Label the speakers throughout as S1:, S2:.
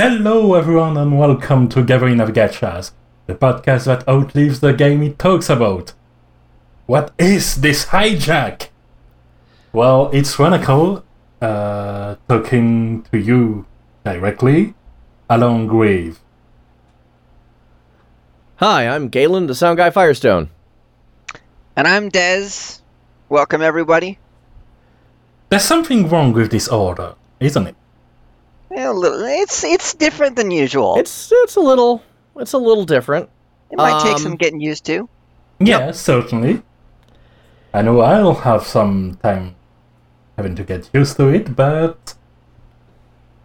S1: Hello, everyone, and welcome to Gathering of Gachas, the podcast that outlives the game it talks about. What is this hijack? Well, it's Ranacle, uh, talking to you directly, along Grave.
S2: Hi, I'm Galen, the Sound Guy Firestone.
S3: And I'm Dez. Welcome, everybody.
S1: There's something wrong with this order, isn't it?
S3: Yeah, a little- It's it's different than usual.
S2: It's it's a little it's a little different.
S3: it might take
S2: um,
S3: some getting used to.
S1: Yeah, certainly. I know I'll have some time having to get used to it, but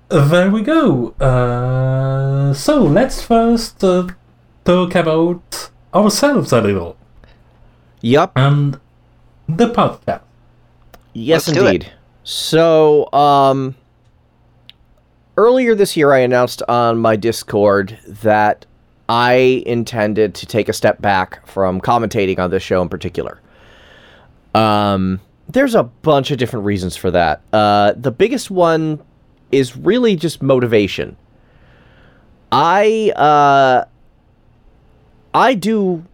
S1: there we go. Uh, so let's first uh, talk about ourselves a little
S2: Yup.
S1: and the podcast.
S2: Yes,
S3: Let's do it.
S2: indeed. So, um, earlier this year, I announced on my Discord that I intended to take a step back from commentating on this show in particular. Um, there's a bunch of different reasons for that. Uh, the biggest one is really just motivation. I uh, I do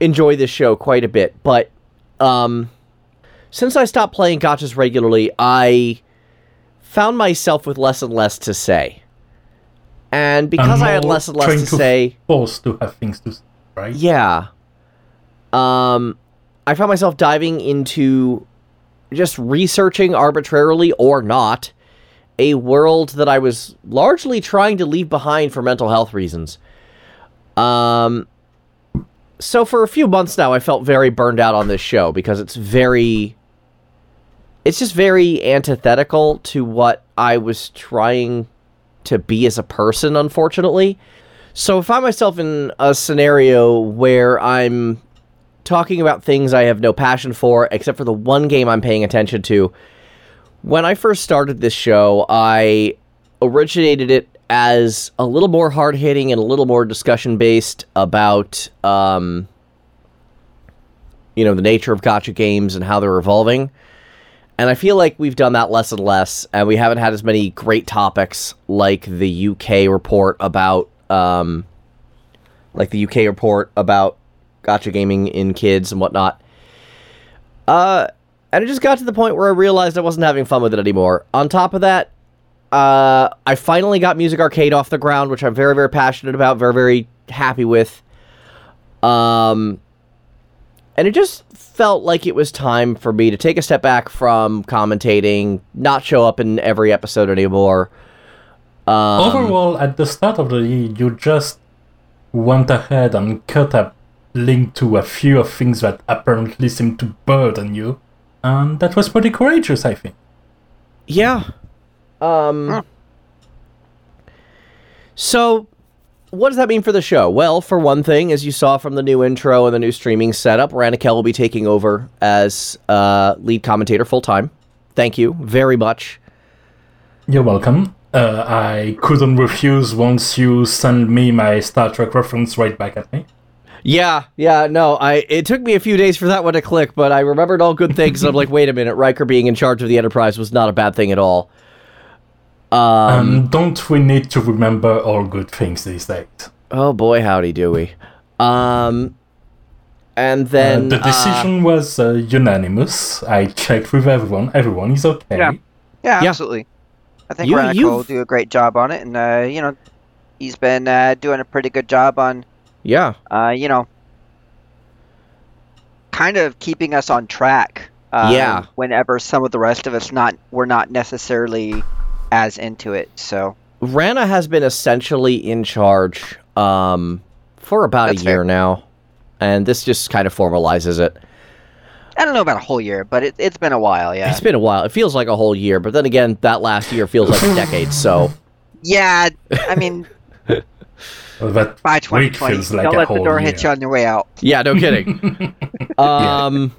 S2: enjoy this show quite a bit, but um, since I stopped playing gachas regularly, I found myself with less and less to say. And because I had less and less
S1: trying
S2: to say,
S1: forced to have things to say, right?
S2: yeah. Um I found myself diving into just researching arbitrarily or not a world that I was largely trying to leave behind for mental health reasons. Um so for a few months now I felt very burned out on this show because it's very it's just very antithetical to what I was trying to be as a person unfortunately. So I find myself in a scenario where I'm talking about things I have no passion for, except for the one game I'm paying attention to. When I first started this show, I originated it as a little more hard hitting and a little more discussion based about, um, you know, the nature of gacha games and how they're evolving. And I feel like we've done that less and less, and we haven't had as many great topics like the UK report about, um, like the UK report about gacha gaming in kids and whatnot. Uh, and it just got to the point where I realized I wasn't having fun with it anymore. On top of that, uh, I finally got Music Arcade off the ground, which I'm very, very passionate about, very, very happy with. Um, and it just felt like it was time for me to take a step back from commentating, not show up in every episode anymore. Um,
S1: Overall, at the start of the year, you just went ahead and cut a link to a few of things that apparently seemed to burden you, and that was pretty courageous, I think.
S2: Yeah. Um.
S3: Huh.
S2: So, what does that mean for the show? Well, for one thing, as you saw from the new intro and the new streaming setup, Ranikel will be taking over as uh, lead commentator full time. Thank you very much.
S1: You're welcome. Uh, I couldn't refuse once you send me my Star Trek reference right back at me.
S2: Yeah, yeah, no, I it took me a few days for that one to click, but I remembered all good things. and I'm like, wait a minute, Riker being in charge of the Enterprise was not a bad thing at all. Um,
S1: Um, don't we need to remember all good things these days?
S2: oh boy, howdy do we. Um, and then
S1: uh, the
S2: uh,
S1: decision was uh, unanimous. I checked with everyone. Everyone is okay.
S3: Yeah. Yeah,
S2: Yeah.
S3: absolutely. I think
S2: You-
S3: Radical will do a great job on it, and uh, you know, he's been uh, doing a pretty good job on,
S2: yeah,
S3: uh, you know, kind of keeping us on track. Uh,
S2: Yeah.
S3: Whenever some of the rest of us not were not necessarily as into it, so
S2: Rana has been essentially in charge um, for about
S3: That's
S2: a year
S3: fair.
S2: now, and this just kind of formalizes it.
S3: I don't know about a whole year, but it, it's been a while. Yeah.
S2: It's been a while. It feels like a whole year, but then again, that last year feels like a decade. So
S3: Yeah. I mean,
S1: Well, that
S3: by
S1: week
S3: 2020,
S1: feels like
S3: don't
S1: a
S3: let the door
S1: year.
S3: hit you on your way out.
S2: yeah, no kidding. um.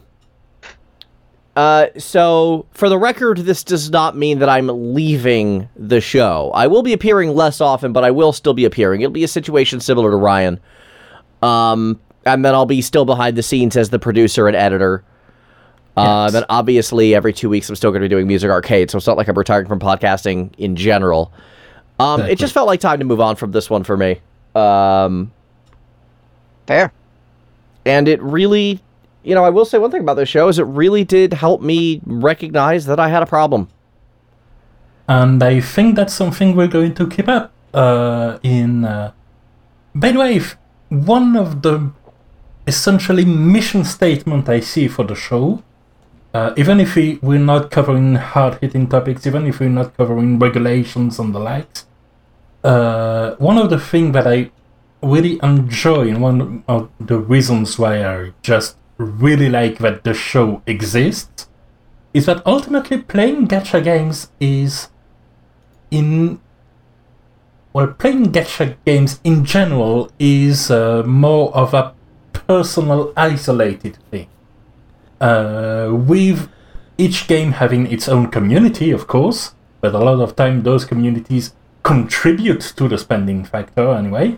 S2: Uh, so for the record, this does not mean that I'm leaving the show. I will be appearing less often, but I will still be appearing. It'll be a situation similar to Ryan. Um, and then I'll be still behind the scenes as the producer and editor. Uh,
S1: Yes.
S2: then obviously every two weeks I'm still going to be doing Music Arcade, so it's not like I'm retiring from podcasting in general. Um, it just felt like time to move on from this one for me. Um,
S3: Fair.
S2: and it really, you know, I will say one thing about this show is it really did help me recognize that I had a problem.
S1: and I think that's something we're going to keep up. Uh, in uh, by the way, one of the essentially mission statement I see for the show, uh, even if we, we're not covering hard hitting topics, even if we're not covering regulations and the likes, uh, one of the things that I really enjoy and one of the reasons why I just really like that the show exists is that ultimately playing gacha games is in well playing gacha games in general is uh, more of a personal isolated thing. Uh, with each game having its own community of course but a lot of time those communities contribute to the spending factor anyway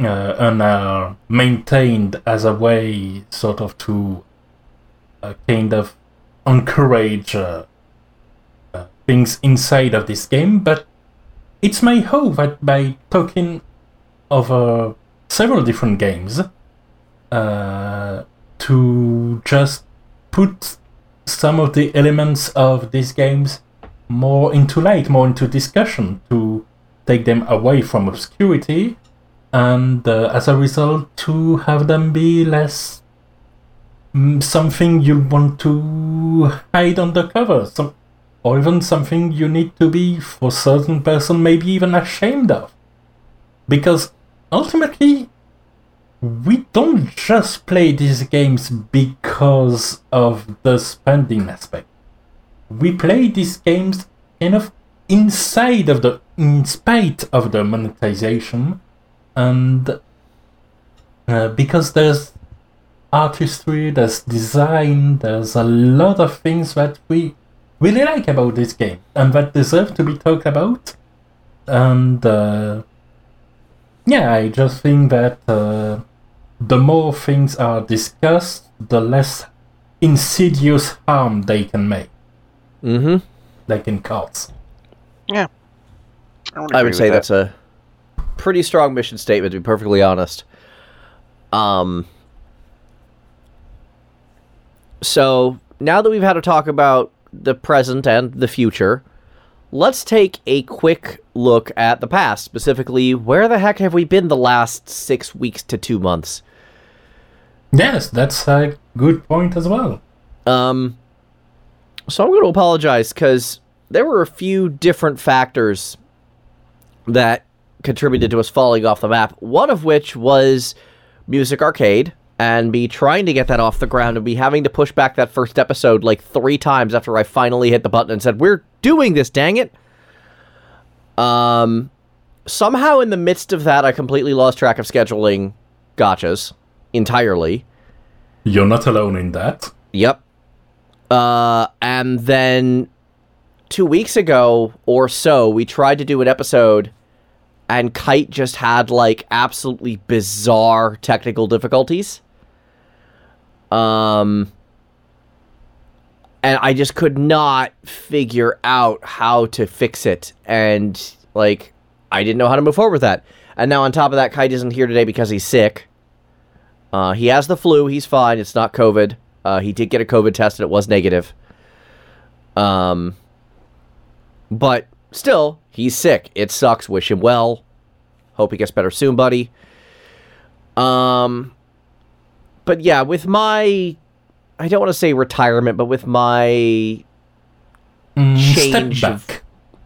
S1: uh, and are maintained as a way sort of to uh, kind of encourage uh, uh, things inside of this game, but it's my hope that by talking over several different games, uh, to just put some of the elements of these games more into light, more into discussion, to take them away from obscurity, and uh, as a result, to have them be less mm, something you want to hide under cover, some, or even something you need to be, for certain person, maybe even ashamed of. Because ultimately, we don't just play these games because of the spending aspect. We play these games kind of inside of the, in spite of the monetization, and uh, because there's artistry, there's design, there's a lot of things that we really like about this game and that deserve to be talked about. And uh, yeah, I just think that uh, the more things are discussed, the less insidious harm they can make,
S2: Mm-hmm.
S1: they can cause.
S3: I,
S2: I would say that's a pretty strong mission statement, to be perfectly honest. Um. So now that we've had a talk about the present and the future, let's take a quick look at the past. Specifically, where the heck have we been the last six weeks to two months?
S1: Yes, that's a good point as well.
S2: Um, so I'm going to apologize because there were a few different factors that contributed to us falling off the map. One of which was Music Arcade and me trying to get that off the ground and me having to push back that first episode like three times after I finally hit the button and said, "We're doing this, dang it." Um, somehow in the midst of that, I completely lost track of scheduling gachas entirely.
S1: You're not alone in that.
S2: Yep. Uh, and then two weeks ago or so, we tried to do an episode, and Kite just had like absolutely bizarre technical difficulties. Um, and I just could not figure out how to fix it, and like I didn't know how to move forward with that. And now on top of that, Kite isn't here today because he's sick. Uh, he has the flu. He's fine. It's not COVID. Uh, he did get a COVID test and it was negative. Um, but still, he's sick. It sucks. Wish him well. Hope he gets better soon, buddy. Um, but yeah, with my, I don't want to say retirement, but with my,
S1: Mm,
S2: Change
S1: step
S2: of-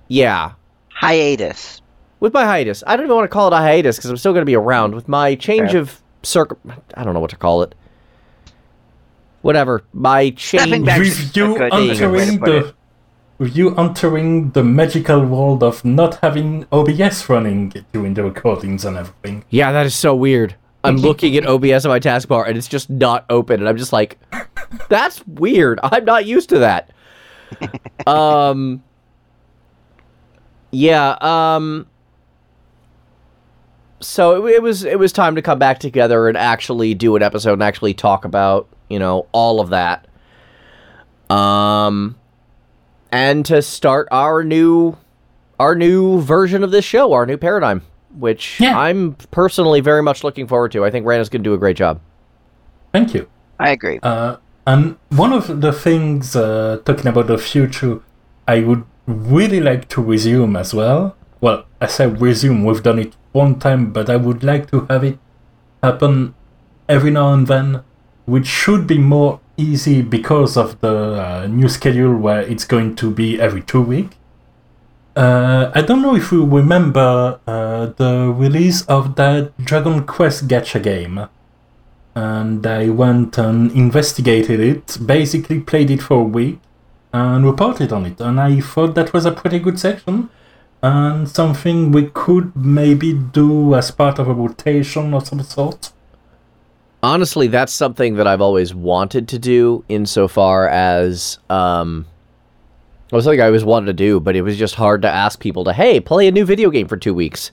S2: yeah,
S3: hiatus.
S2: with my hiatus. I don't even want to call it a hiatus because I'm still going to be around. With my change
S3: Fair.
S2: of circ, I don't know what to call it. Whatever. My change.
S3: back.
S1: with you
S3: a good- a good way to
S1: entering
S3: put
S1: the with you entering the magical world of not having OBS running during the recordings and everything.
S2: Yeah, that is so weird. I'm looking at OBS on my taskbar and it's just not open, and I'm just like, that's weird. I'm not used to that. um. Yeah. Um. So it, it was it was time to come back together and actually do an episode and actually talk about you know all of that. Um. And to start our new our new version of this show, our new paradigm, which
S1: Yeah.
S2: I'm personally very much looking forward to. I think Rana's going to do a great job.
S1: Thank you.
S3: I agree.
S1: Uh, and one of the things uh, talking about the future, I would really like to resume as well. Well, I say resume. We've done it one time, but I would like to have it happen every now and then, which should be more easy because of the uh, new schedule where it's going to be every two weeks. Uh, I don't know if you remember uh, the release of that Dragon Quest gacha game and I went and investigated it, basically played it for a week, and reported on it. And I thought that was a pretty good section, and something we could maybe do as part of a rotation of some sort.
S2: Honestly, that's something that I've always wanted to do insofar as um it was something I always wanted to do, but it was just hard to ask people to, hey, play a new video game for two weeks.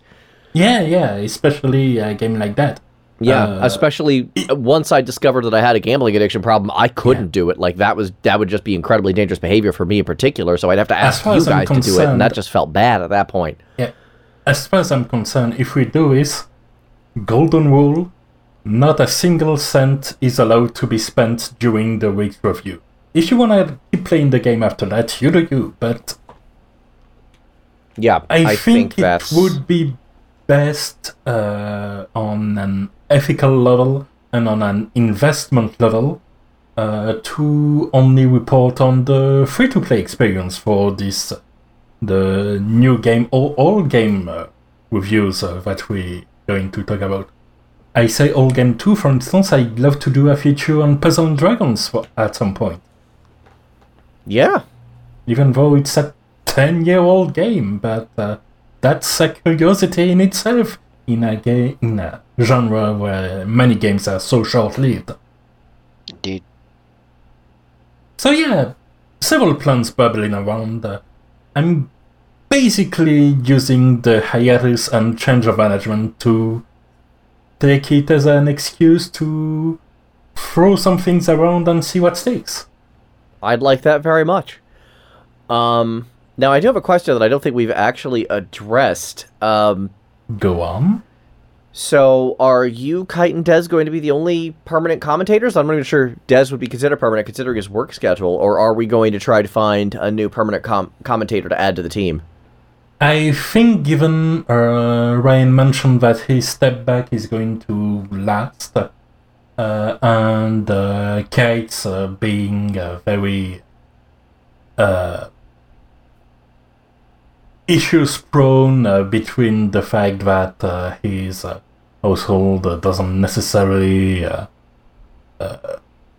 S1: Yeah, yeah, especially a game like that.
S2: Yeah,
S1: Uh,
S2: especially once I discovered that I had a gambling addiction problem, I couldn't do it. Like that was that would just be incredibly dangerous behavior for me in particular. So I'd have to ask you guys to do it, and that just felt bad at that point.
S1: Yeah. As far as I'm concerned, if we do this, golden rule, not a single cent is allowed to be spent during the week's review. If you want to keep playing the game after that, you do you, but
S2: Yeah,
S1: I, think, it
S2: that's
S1: would be best uh, on an ethical level and on an investment level uh, to only report on the free-to-play experience for this the new game or all game uh, reviews uh, that we're going to talk about. I say all game 2, for instance, I'd love to do a feature on Puzzle and Dragons at some point,
S2: yeah.
S1: even though it's a 10 year old game, but uh, that's a curiosity in itself in a, game, in a genre where many games are so short lived.
S3: Indeed.
S1: So yeah, several plans bubbling around. Uh, I'm basically using the hiatus and change of management to take it as an excuse to throw some things around and see what sticks.
S2: I'd like that very much. Um, now I do have a question that I don't think we've actually addressed. Um,
S1: Go on.
S2: so are you, Kite and Des, going to be the only permanent commentators? I'm not even sure Des would be considered permanent considering his work schedule, or are we going to try to find a new permanent com- commentator to add to the team?
S1: I think, given uh, Ryan mentioned that his step back is going to last, uh, and uh, Kate's uh, being uh, very uh, issues prone uh, between the fact that his household doesn't necessarily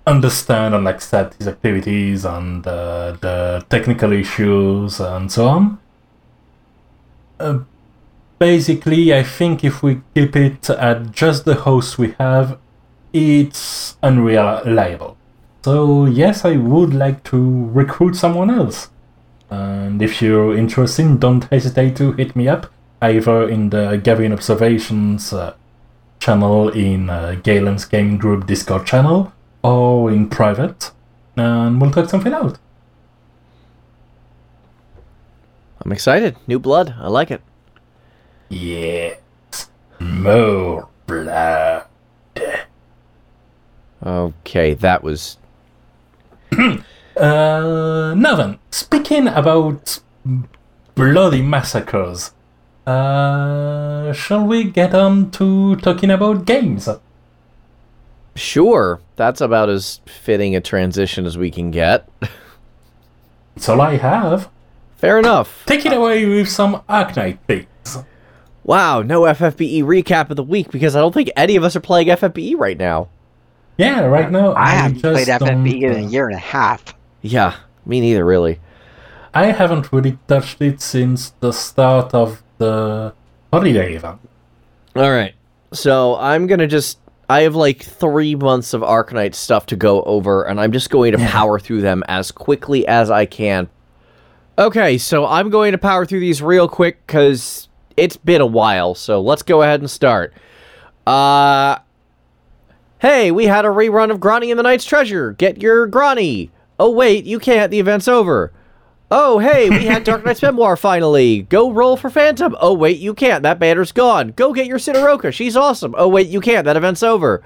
S1: understand and accept his activities and the technical issues and so on. Uh, basically, I think if we keep it at just the host we have, it's unreliable. So, yes, I would like to recruit someone else. And if you're interested, don't hesitate to hit me up, either in the Gavin Observations uh, channel in uh, Galen's Gaming Group Discord channel, or in private, and we'll talk something out.
S2: I'm excited. New blood. I like it.
S1: Yeah. more blood.
S2: Okay, that was.
S1: Uh, now then, speaking about bloody massacres, uh, shall we get on to talking about games?
S2: Sure, that's about as fitting a transition as we can get.
S1: It's all I have.
S2: Fair enough.
S1: Take it away with some Arknight things.
S2: Wow, no FFBE recap of the week because I don't think any of us are playing FFBE right now.
S1: Yeah, right now
S3: I haven't
S1: just
S3: played FFB in a
S1: uh,
S3: year and a half.
S2: Yeah, me neither, really.
S1: I haven't really touched it since the start of the holiday event.
S2: All right. So I'm going to just. I have like three months of Arknight stuff to go over, and I'm just going to power through them as quickly as I can. Okay, so I'm going to power through these real quick because it's been a while, so let's go ahead and start. Uh. Hey, we had a rerun of Grani and the Knight's Treasure. Get your Grani. Oh, wait, you can't. The event's over. Oh, hey, we had Dark Knight's Memoir finally. Go roll for Phantom. Oh, wait, you can't. That banner's gone. Go get your Sideroca. She's awesome. Oh, wait, you can't. That event's over.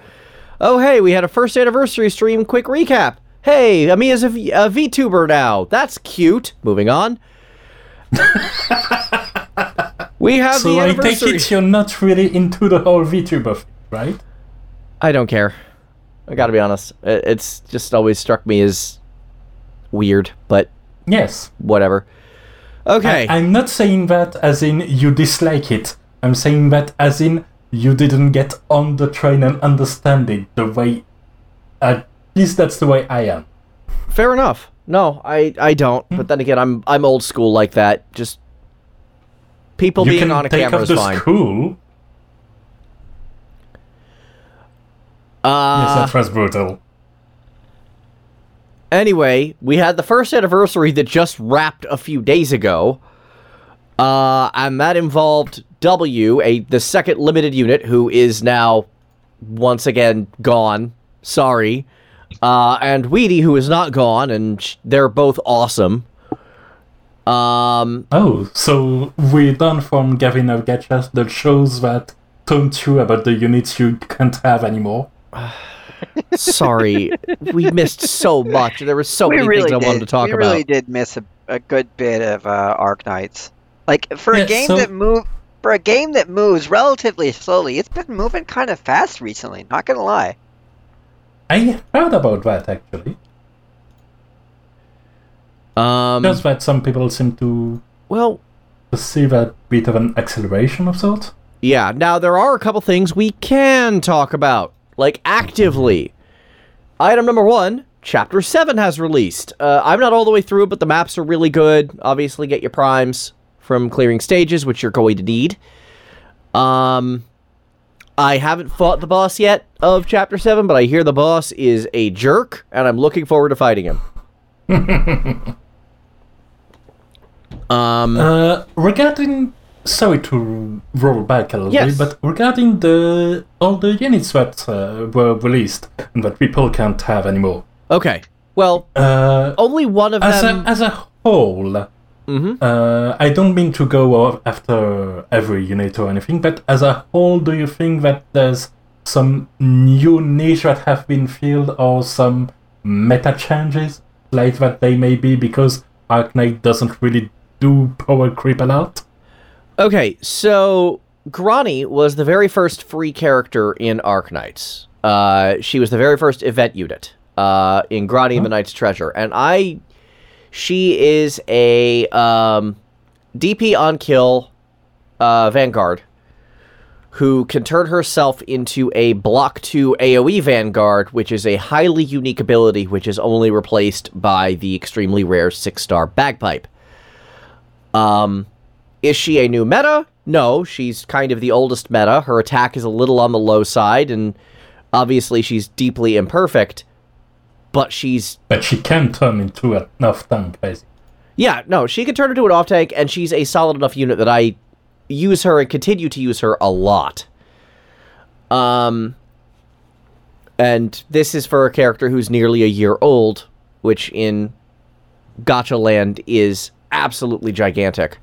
S2: Oh, hey, we had a first anniversary stream. Quick recap. Hey, Amiya's a, v- a VTuber now. That's cute. Moving on. we have
S1: So
S2: the
S1: I take
S2: anniversary.
S1: it you're not really into the whole VTuber thing, right?
S2: I don't care. I gotta be honest. It- It's just always struck me as weird, but
S1: Yes.
S2: whatever. Okay.
S1: I, am not saying that as in you dislike it. I'm saying that as in you didn't get on the train and understand it the way. At least that's the way I am.
S2: Fair enough. No, I I don't. But then again, I'm I'm old school like that. Just people
S1: you
S2: being on a camera is fine.
S1: school.
S2: Uh,
S1: yes, that was brutal.
S2: Anyway, we had the first anniversary that just wrapped a few days ago. Uh, and that involved W, a the second limited unit, who is now once again gone. Sorry. Uh, and Weedy, who is not gone, and sh- they're both awesome. Um,
S1: Oh, so we're done from Gavin Avgachas that shows that taunt you about the units you can't have anymore.
S2: sorry, we missed so much. There were so
S3: we
S2: many
S3: really
S2: things I
S3: did.
S2: wanted to talk
S3: we
S2: about.
S3: really did miss a, a good bit of uh, Arknights. Like for
S1: Yeah,
S3: a game
S1: so-
S3: that move for a game that moves relatively slowly, it's been moving kind of fast recently. Not gonna lie.
S1: I heard about that actually.
S2: Um,
S1: Just that some people seem to
S2: well,
S1: perceive a bit of an acceleration of sorts.
S2: Yeah, now there are a couple things we can talk about, like actively. Item number one Chapter 7 has released. Uh, I'm not all the way through, but the maps are really good. Obviously, get your primes from clearing stages, which you're going to need. Um, I haven't fought the boss yet of Chapter 7, but I hear the boss is a jerk, and I'm looking forward to fighting him. um,
S1: Uh, regarding, sorry to roll back a little
S2: Yes.
S1: bit, but regarding the all the units that uh, were released and that people can't have anymore.
S2: okay. Well,
S1: Uh,
S2: only one of
S1: as
S2: them.
S1: a as a whole,
S2: Mhm.
S1: uh, I don't mean to go after every unit or anything, but as a whole, do you think that there's some new niche that have been filled or some meta changes like that they may be because Arknight doesn't really do power creep a lot?
S2: Okay, so Grani was the very first free character in Arknights. Uh, she was the very first event unit uh, in Grani and the Knight's Treasure, and I, she is a um, DP on kill uh, Vanguard who can turn herself into a block 2 AoE Vanguard, which is a highly unique ability, which is only replaced by the extremely rare six star Bagpipe. Um, is she a new meta? No, she's kind of the oldest meta. Her attack is a little on the low side, and obviously she's deeply imperfect, but she's.
S1: But she can turn into an off tank, basically.
S2: Yeah, no, she can turn into an off tank, and she's a solid enough unit that I use her and continue to use her a lot. Um. And this is for a character who's nearly a year old, which in Gacha Land is absolutely gigantic.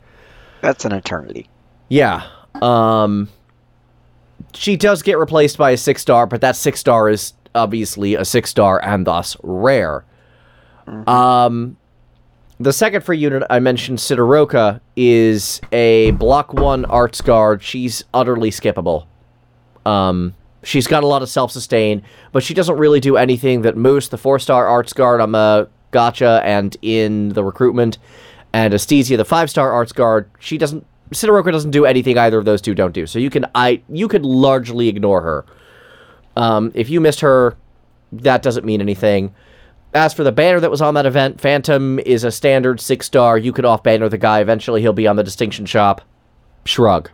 S3: That's an eternity.
S2: Yeah. Um she does get replaced by a 6 star, but that 6 star is obviously a 6 star and thus rare. Um the second free unit I mentioned Sideroca is a block 1 arts guard. She's utterly skippable. Um she's got a lot of self-sustain, but she doesn't really do anything that Mousse the 4-star arts guard on the gacha and in the recruitment and Astesia the 5-star arts guard, she doesn't Sideroca doesn't do anything either of those two don't do. So you can I you could largely ignore her. Um, if you missed her, that doesn't mean anything. As for the banner that was on that event, Phantom is a standard six star. You could off banner the guy. Eventually, he'll be on the distinction shop. Shrug.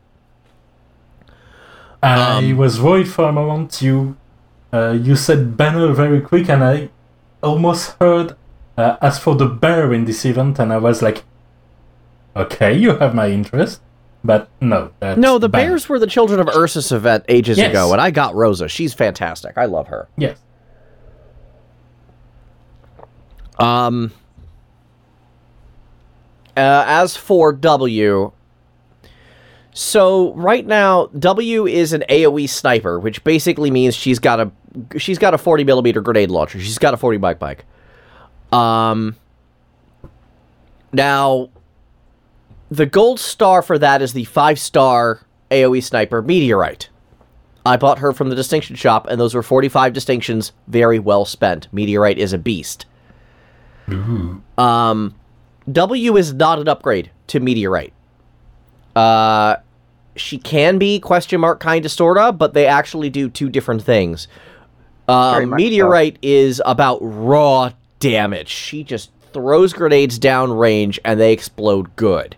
S1: I
S2: Um,
S1: was worried for a moment. You uh, you said banner very quick, and I almost heard uh, as for the bear in this event, and I was like, okay, you have my interest, but no. That's
S2: No, the
S1: banner.
S2: Bears were the Children of Ursus event ages
S1: Yes.
S2: ago, and I got Rosa. She's fantastic. I love her.
S1: Yes.
S2: Um. Uh, as for W, so right now W is an AOE sniper, which basically means she's got a she's got a 40 millimeter grenade launcher. She's got a 40 bike bike. Um. Now, the gold star for that is the five star AOE sniper Meteorite. I bought her from the distinction shop, and those were 45 distinctions, very well spent. Meteorite is a beast. Um, W is not an upgrade to Meteorite. Uh, she can be question mark kind of sorta, but they actually do two different things.
S3: Very
S2: Um,
S3: much so.
S2: Meteorite is about raw damage. She just throws grenades down range and they explode good.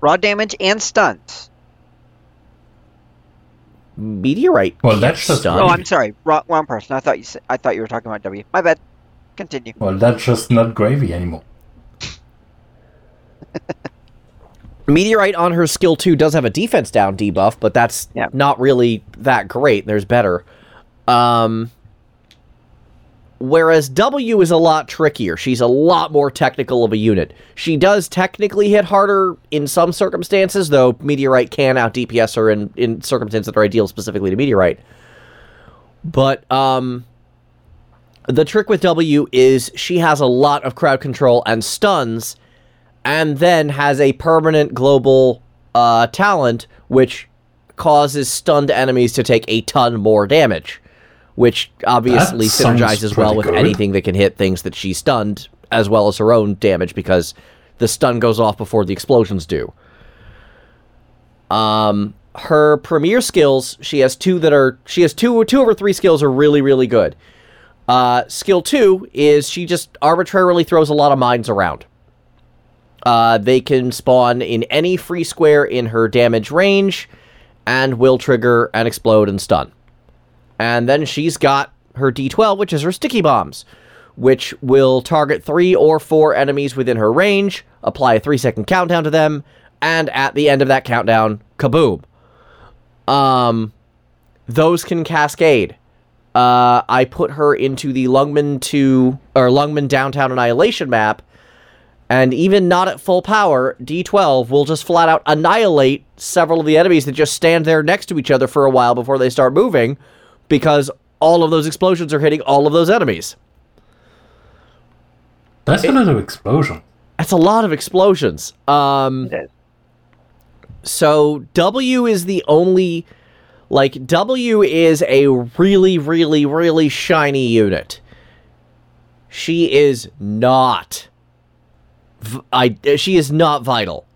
S3: Raw damage and stuns.
S2: Meteorite.
S1: Well, that's just
S2: stun.
S3: Oh, I'm sorry. Wrong, wrong person. I thought you said, I thought you were talking about W. My bad. Continue.
S1: Well, that's just not gravy anymore.
S2: Meteorite on her skill 2 does have a defense down debuff, but that's
S3: Yeah.
S2: not really that great. There's better. Um, whereas W is a lot trickier. She's a lot more technical of a unit. She does technically hit harder in some circumstances, though Meteorite can out DPS her in, in circumstances that are ideal specifically to Meteorite. But um, the trick with W is she has a lot of crowd control and stuns, and then has a permanent global uh, talent which causes stunned enemies to take a ton more damage, which obviously
S1: That
S2: synergizes well with
S1: good.
S2: anything that can hit things that she's stunned, as well as her own damage because the stun goes off before the explosions do. Um, her premier skills, she has two that are she has two two of her three skills are really really good. Uh, skill two is she just arbitrarily throws a lot of mines around. Uh, they can spawn in any free square in her damage range and will trigger and explode and stun. And then she's got her D12, which is her sticky bombs, which will target three or four enemies within her range, apply a three second countdown to them, and at the end of that countdown, kaboom. Um, those can cascade. Uh, I put her into the Lungmen 2 or Lungmen Downtown Annihilation map, and even not at full power, D12 will just flat out annihilate several of the enemies that just stand there next to each other for a while before they start moving because all of those explosions are hitting all of those enemies.
S1: That's a lot of explosion.
S2: That's a lot of explosions. Um, so W is the only like W is a really really really shiny unit. She is not I she is not vital.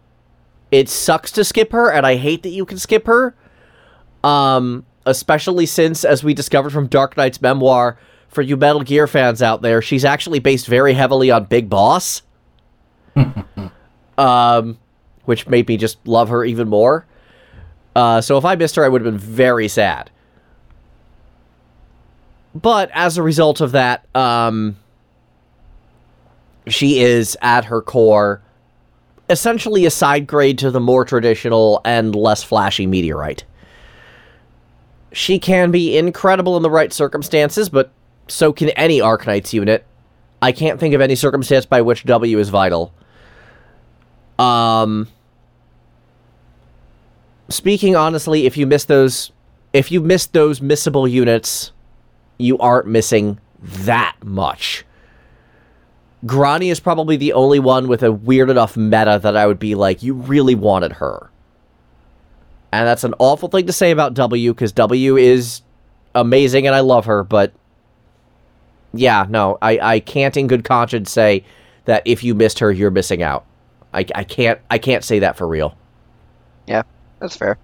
S2: It sucks to skip her and I hate that you can skip her. Um especially since as we discovered from Dark Knight's memoir for you Metal Gear fans out there, she's actually based very heavily on Big Boss um, which made me just love her even more. Uh, so if I missed her, I would have been very sad. But as a result of that, um, she is at her core essentially a side grade to the more traditional and less flashy meteorite. She can be incredible in the right circumstances, but so can any Arknights unit. I can't think of any circumstance by which W is vital. Um speaking honestly, if you miss those if you missed those missable units, you aren't missing that much. Grani is probably the only one with a weird enough meta that I would be like, you really wanted her. And that's an awful thing to say about W, because W is amazing and I love her, but yeah, no, I, I can't in good conscience say that if you missed her, you're missing out. I, I can't I can't say that for real.
S3: Yeah, that's fair.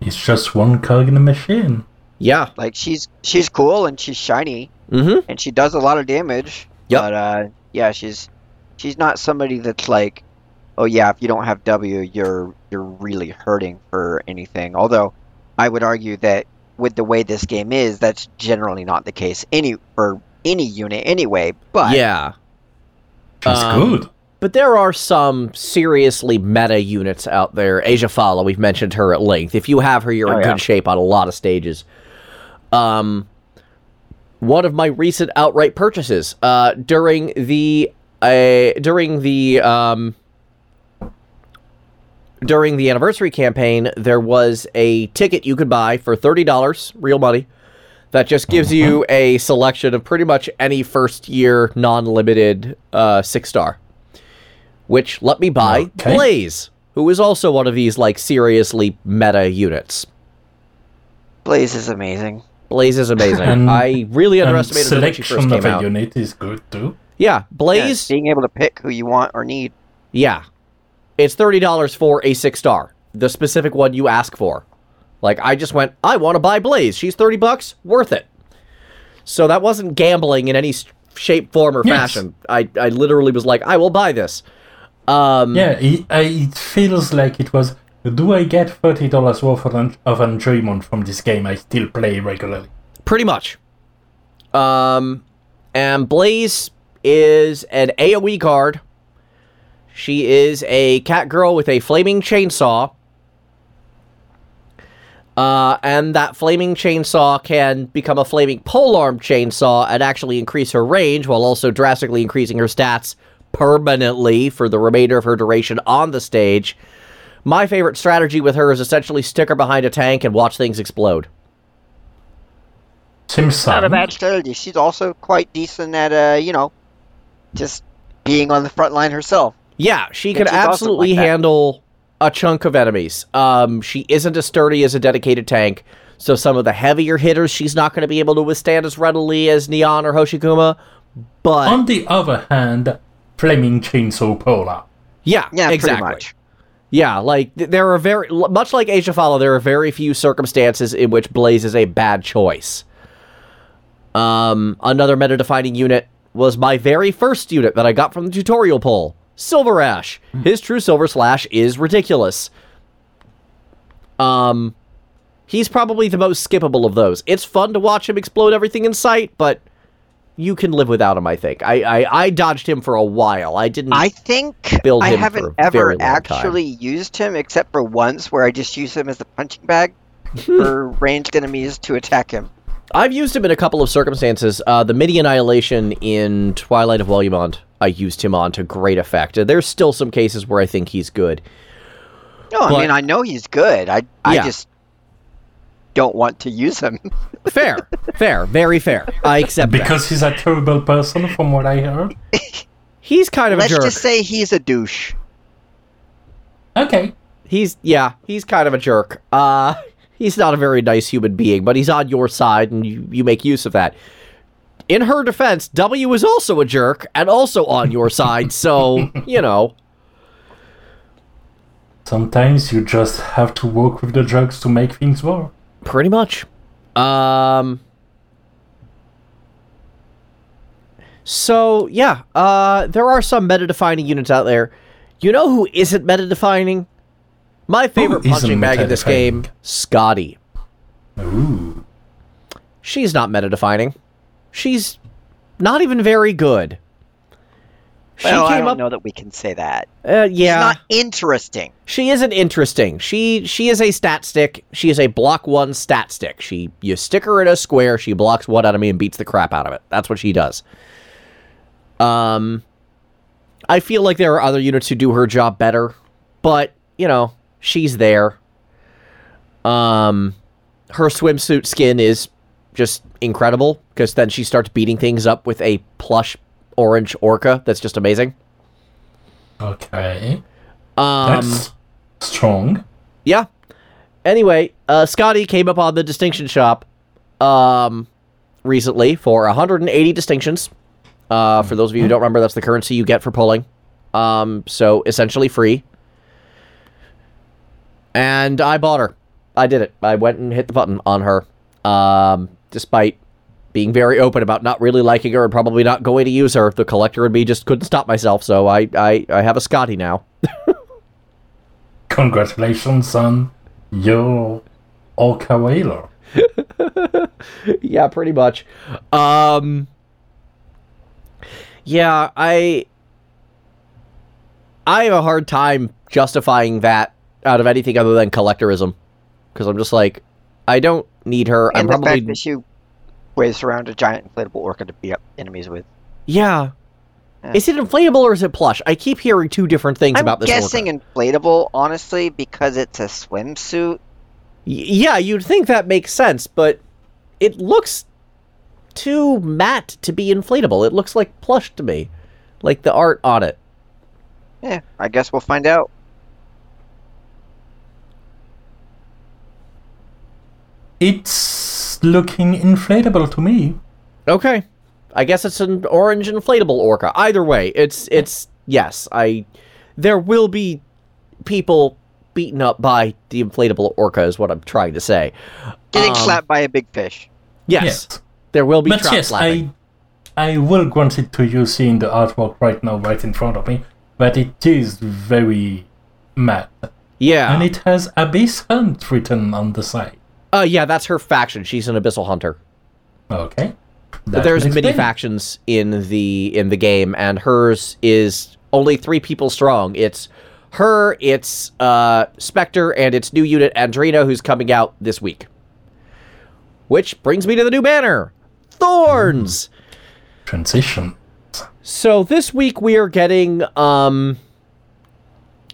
S1: It's just one cog in the machine.
S2: Yeah.
S3: Like she's she's cool and she's shiny
S2: Mm-hmm.
S3: and she does a lot of damage.
S2: Yep.
S3: But uh, yeah, she's she's not somebody that's like, oh yeah, if you don't have W, you're you're really hurting for anything. Although, I would argue that with the way this game is, that's generally not the case any for any unit anyway. But
S2: Yeah.
S1: She's
S2: Um,
S1: good.
S2: But there are some seriously meta units out there. Eyjafjalla, we've mentioned her at length. If you have her, you're
S3: Oh,
S2: in
S3: yeah.
S2: good shape on a lot of stages. Um, one of my recent outright purchases uh, during the a during the um, during the anniversary campaign, there was a ticket you could buy for thirty dollars, real money, that just gives you a selection of pretty much any first year non-limited uh, six star. Which let me buy
S1: Okay.
S2: Blaze, who is also one of these like seriously meta units.
S3: Blaze is amazing.
S2: Blaze is amazing.
S1: And-
S2: I really
S1: And
S2: underestimated her when she first
S1: selection
S2: came
S1: of a
S2: out.
S1: unit is good too.
S2: Yeah,
S3: Yeah,
S2: Blaze.
S3: being able to pick who you want or need.
S2: Yeah. It's $30 for a six star, the specific one you ask for. Like, I just went, I want to buy Blaze. She's 30 bucks, worth it. So that wasn't gambling in any shape, form, or
S1: Yes.
S2: fashion. I, I literally was like, I will buy this. Um,
S1: Yeah, it, I, it feels like it was. Do I get thirty dollars worth of, of enjoyment from this game? I still play regularly.
S2: Pretty much. Um, and Blaze is an AoE card. She is a cat girl with a flaming chainsaw. Uh, and that flaming chainsaw can become a flaming polearm chainsaw and actually increase her range while also drastically increasing her stats permanently for the remainder of her duration on the stage. My favorite strategy with her is essentially stick her behind a tank and watch things explode.
S1: Seems
S3: Not a bad strategy. She's also quite decent at, uh, you know, just being on the front line herself.
S2: Yeah, she
S3: Yeah,
S2: can
S3: she's awesome
S2: absolutely
S3: like
S2: handle a chunk of enemies. Um, she isn't as sturdy as a dedicated tank, so some of the heavier hitters she's not going to be able to withstand as readily as Nian or Hoshiguma. But
S1: On the other hand, flaming chainsaw polar.
S2: yeah,
S3: Yeah,
S2: exactly.
S3: much.
S2: Yeah, like th- there are very much like Eyjafjalla, there are very few circumstances in which Blaze is a bad choice. Um, another meta-defining unit was my very first unit that I got from the tutorial poll, SilverAsh. His true Silver Slash is ridiculous. Um, he's probably the most skippable of those. It's fun to watch him explode everything in sight, but you can live without him. I think. I I, I dodged him for a while. I didn't.
S3: I think
S2: Build
S3: I
S2: him for
S3: haven't
S2: a
S3: ever
S2: very long time.
S3: actually used him except for once where I just used him as a punching bag for ranged enemies to attack him.
S2: I've used him in a couple of circumstances. Uh, the Midi Annihilation in Twilight of Wolumonde, I used him on to great effect. There's still some cases where I think he's good.
S3: No, I mean I know he's good. I I
S2: Yeah.
S3: just don't want to use him.
S2: Fair, fair, very fair. I accept that.
S1: Because he's a terrible person, from what I heard.
S2: He's kind of
S3: Let's
S2: a jerk.
S3: just say he's a douche.
S1: Okay.
S2: He's yeah, he's kind of a jerk. Uh, he's not a very nice human being, but he's on your side, and you you make use of that. In her defense, W is also a jerk and also on your side, so you know.
S1: Sometimes you just have to work with the drugs to make things work.
S2: Pretty much. Um. So yeah, uh, there are some meta-defining units out there. You know who isn't meta-defining? My favorite punching bag in this game. Skadi.
S1: Ooh.
S2: She's not meta-defining. She's not even very good. She
S3: Well, I don't
S2: up.
S3: know that we can say that.
S2: Uh, yeah,
S3: not interesting.
S2: she isn't interesting. She she is a stat stick. She is a block one stat stick. She you stick her in a square, she blocks one enemy and beats the crap out of it. That's what she does. Um I feel like there are other units who do her job better, but you know, she's there. Um her swimsuit skin is just incredible because then she starts beating things up with a plush orange orca that's just amazing.
S1: Okay.
S2: Um
S1: That's strong.
S2: Yeah. Anyway, uh, Skadi came up on the distinction shop um, recently for 180 distinctions. Uh, for those of you who don't remember, that's the currency you get for pulling. Um, so essentially free. And I bought her. I did it. I went and hit the button on her. Um, despite being very open about not really liking her and probably not going to use her, the collector and me just couldn't stop myself. So I, I, I have a Skadi now.
S1: Congratulations on your Orca Whaler.
S2: yeah, pretty much. Um Yeah, I I have a hard time justifying that out of anything other than collectorism because I'm just like I don't need her. I'm
S3: And the
S2: probably
S3: fact that she waves around a giant inflatable orca to beat up enemies with.
S2: Yeah. Is it inflatable or is it plush? I keep hearing two different things
S3: I'm
S2: about this.
S3: I'm guessing
S2: orca.
S3: inflatable, honestly, because it's a swimsuit.
S2: Y- yeah, you'd think that makes sense, but it looks too matte to be inflatable. It looks like plush to me, like the art on it.
S3: Yeah, I guess we'll find out.
S1: It's looking inflatable to me.
S2: Okay. I guess it's an orange inflatable orca. Either way, it's it's yes, I there will be people beaten up by the inflatable orca is what I'm trying to say.
S3: Getting
S2: Um,
S3: slapped by a big fish.
S2: Yes.
S1: Yes.
S2: There will be
S1: But
S2: trap
S1: yes,
S2: slapping.
S1: I I will grant it to you seeing the artwork right now right in front of me, but it is very matte.
S2: Yeah.
S1: And it has Abyss Hunt written on the side.
S2: Uh yeah, that's her faction. She's an abyssal hunter.
S1: Okay. That
S2: there's many factions in the in the game, and hers is only three people strong. It's her, it's uh, Spectre, and its new unit Andreana, who's coming out this week. Which brings me to the new banner, Thorns.
S1: Transition.
S2: So this week we are getting um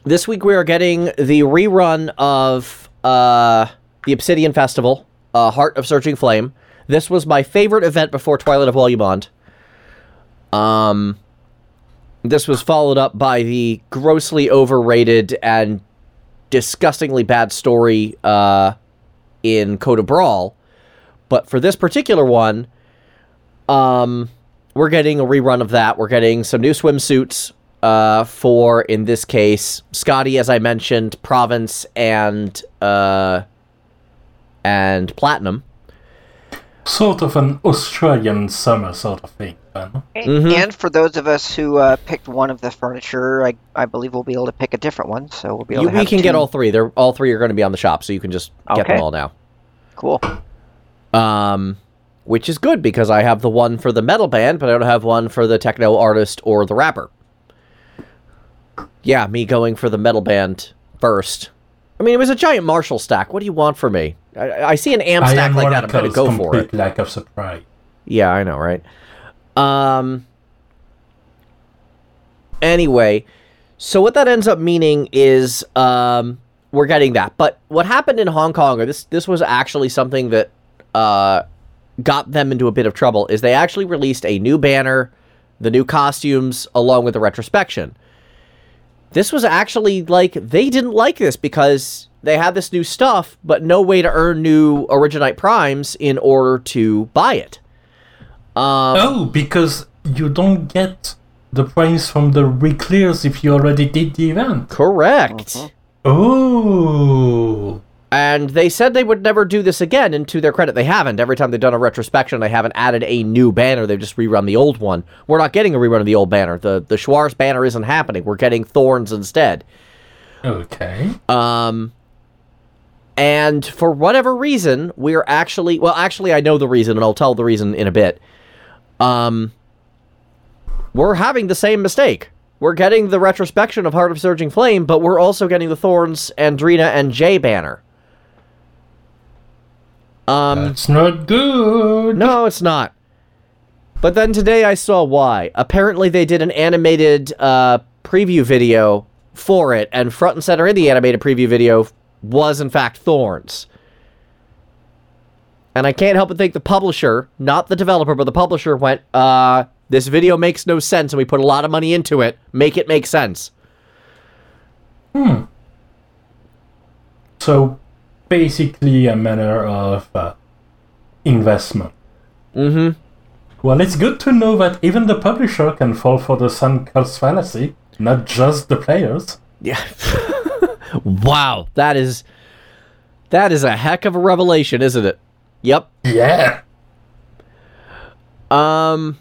S2: this week we are getting the rerun of uh the Obsidian Festival, uh Heart of Surging Flame. This was my favorite event before Twilight of Wolumonde. Um this was followed up by the grossly overrated and disgustingly bad story uh in Code of Brawl. But for this particular one, um we're getting a rerun of that. We're getting some new swimsuits uh, for, in this case, Skadi, as I mentioned, Provence, and uh, and Platinum.
S1: Sort of an Australian summer sort of thing. Then.
S2: Mhm.
S3: And for those of us who uh, picked one of the furniture, I, I believe we'll be able to pick a different one. So we'll be able
S2: You,
S3: to
S2: we
S3: have
S2: can get all three. They're all three are going to be on the shop, so you can just get them all now.
S3: Cool.
S2: Um, which is good because I have the one for the metal band, but I don't have one for the techno artist or the rapper. Yeah, me going for the metal band first. I mean, it was a giant Marshall stack. What do you want from me? I, I see an amp stack like that. I'm going to go for it.
S1: lack of surprise.
S2: Yeah, I know, right? Um. Anyway, so what that ends up meaning is um we're getting that. But what happened in Hong Kong, or this this was actually something that uh got them into a bit of trouble, is they actually released a new banner, the new costumes, along with the retrospection. This was actually like they didn't like this because they had this new stuff, but no way to earn new Originite Primes in order to buy it. Um,
S1: Oh, because you don't get the primes from the reclears if you already did the event.
S2: Correct.
S1: Oh.
S2: And they said they would never do this again, and to their credit, they haven't. Every time they've done a retrospection, they haven't added a new banner. They've just rerun the old one. We're not getting a rerun of the old banner. The the Schwarz banner isn't happening. We're getting Thorns instead.
S1: Okay.
S2: Um, and for whatever reason, we're actually well, actually, I know the reason, and I'll tell the reason in a bit. Um, we're having the same mistake. We're getting the retrospection of Heart of Surging Flame, but we're also getting the Thorns, Andreana, and Jaye banner. Um,
S1: That's not good.
S2: no, it's not. But then today I saw why. Apparently, they did an animated uh, preview video for it, and front and center in the animated preview video was, in fact, Thorns. And I can't help but think the publisher, not the developer, but the publisher went, uh, this video makes no sense, and we put a lot of money into it. Make it make sense. Hmm.
S1: So, basically, a manner of uh, investment.
S2: Mm hmm.
S1: Well, it's good to know that even the publisher can fall for the sunk cost fallacy, not just the players.
S2: Yeah. wow. That is. That is a heck of a revelation, isn't it? Yep.
S1: Yeah.
S2: Um.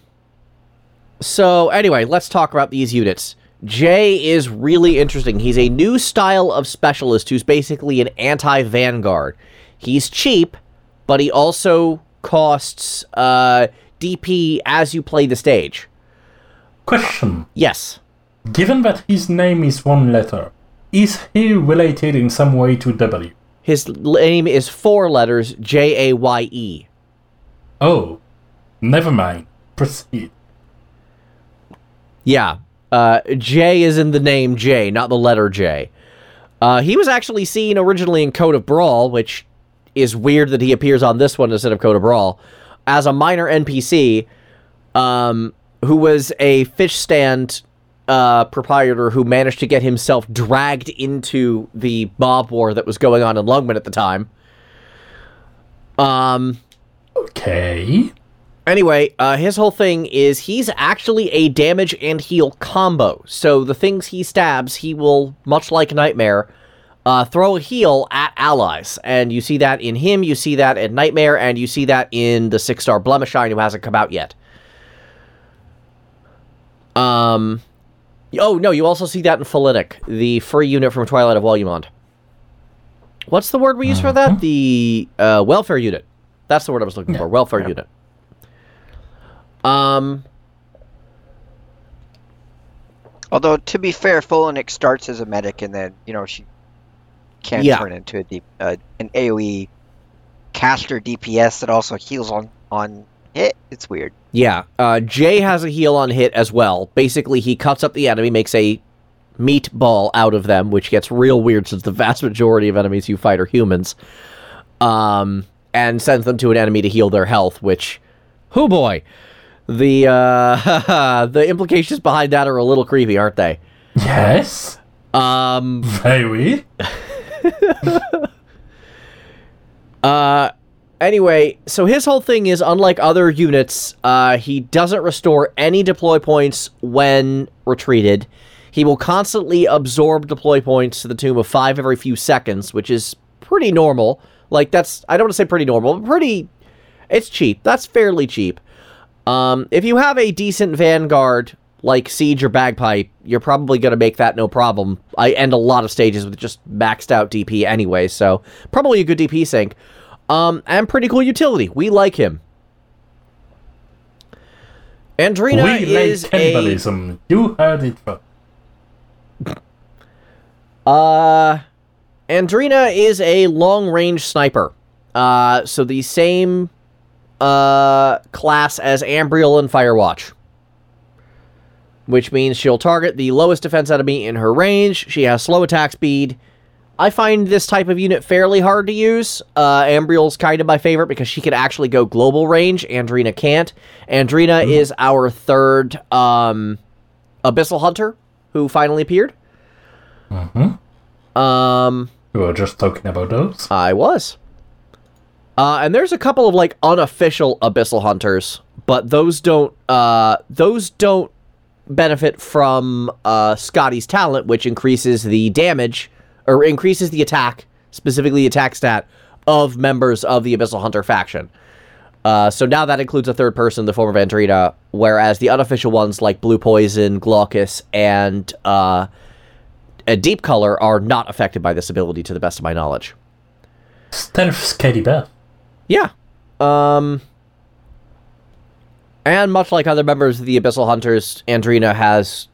S2: So anyway, let's talk about these units. Jaye is really interesting. He's a new style of specialist who's basically an anti-vanguard. He's cheap, but he also costs uh, DP as you play the stage.
S1: Question.
S2: Yes.
S1: Given that his name is one letter, is he related in some way to W?
S2: His name is four letters J A Y E.
S1: Oh, never mind. Proceed.
S2: Yeah. Uh, J is in the name J, not the letter J. Uh, he was actually seen originally in Code of Brawl, which is weird that he appears on this one instead of Code of Brawl, as a minor NPC um, who was a fish stand uh, proprietor who managed to get himself dragged into the mob war that was going on in Lungmen at the time. Um,
S1: Okay.
S2: Anyway, uh, his whole thing is he's actually a damage and heal combo. So the things he stabs, he will, much like Nightmare, uh, throw a heal at allies. And you see that in him, you see that in Nightmare, and you see that in the six star Blemishine who hasn't come out yet. Um, oh no, you also see that in Folinic, the free unit from Twilight of Wolumonde. What's the word we use for that? The uh, welfare unit. That's the word I was looking
S1: Yeah,
S2: for. Welfare
S1: yeah.
S2: unit. Um,
S3: Although to be fair, Folinic starts as a medic and then you know she can
S2: Yeah.
S3: turn into a deep, uh, an AOE caster DPS that also heals on on hit. It's weird.
S2: yeah. Uh, Jaye has a heal on hit as well. Basically, he cuts up the enemy, makes a meatball out of them, which gets real weird since the vast majority of enemies you fight are humans. Um, and sends them to an enemy to heal their health. Which, oh boy, the uh, the implications behind that are a little creepy, aren't they?
S1: Yes.
S2: Um,
S1: Very.
S2: Uh, anyway, so his whole thing is unlike other units, uh, he doesn't restore any deploy points when retreated. He will constantly absorb deploy points to the tune of five every few seconds, which is pretty normal. Like that's I don't want to say pretty normal, but pretty. It's cheap. That's fairly cheap. Um, if you have a decent vanguard like siege or bagpipe, you're probably gonna make that no problem. I end a lot of stages with just maxed out DP anyway, so probably a good DP sink. Um, and pretty cool utility. We like him. Andreana
S1: we like
S2: is a
S1: cannibalism. You heard it first.
S2: Uh, Andreana is a long range sniper. Uh, so the same uh class as Ambriel and Firewatch. Which means she'll target the lowest defense enemy in her range. She has slow attack speed. I find this type of unit fairly hard to use. Uh, Ambriel's kind of my favorite because she can actually go global range. Andreana can't. Andreana is our third um, Abyssal Hunter who finally appeared.
S1: Mm-hmm.
S2: Um,
S1: We were just talking about those.
S2: I was. Uh, and there's a couple of like unofficial abyssal hunters, but those don't uh, those don't benefit from uh, Skadi's talent, which increases the damage or increases the attack, specifically the attack stat of members of the abyssal hunter faction. Uh, so now that includes a third person the form of Andreana, whereas the unofficial ones like Blue Poison, Glaucus, and uh, a Deep Color are not affected by this ability, to the best of my knowledge.
S1: Scary Beth.
S2: Yeah. Um and much like other members of the Abyssal Hunters, Andreana has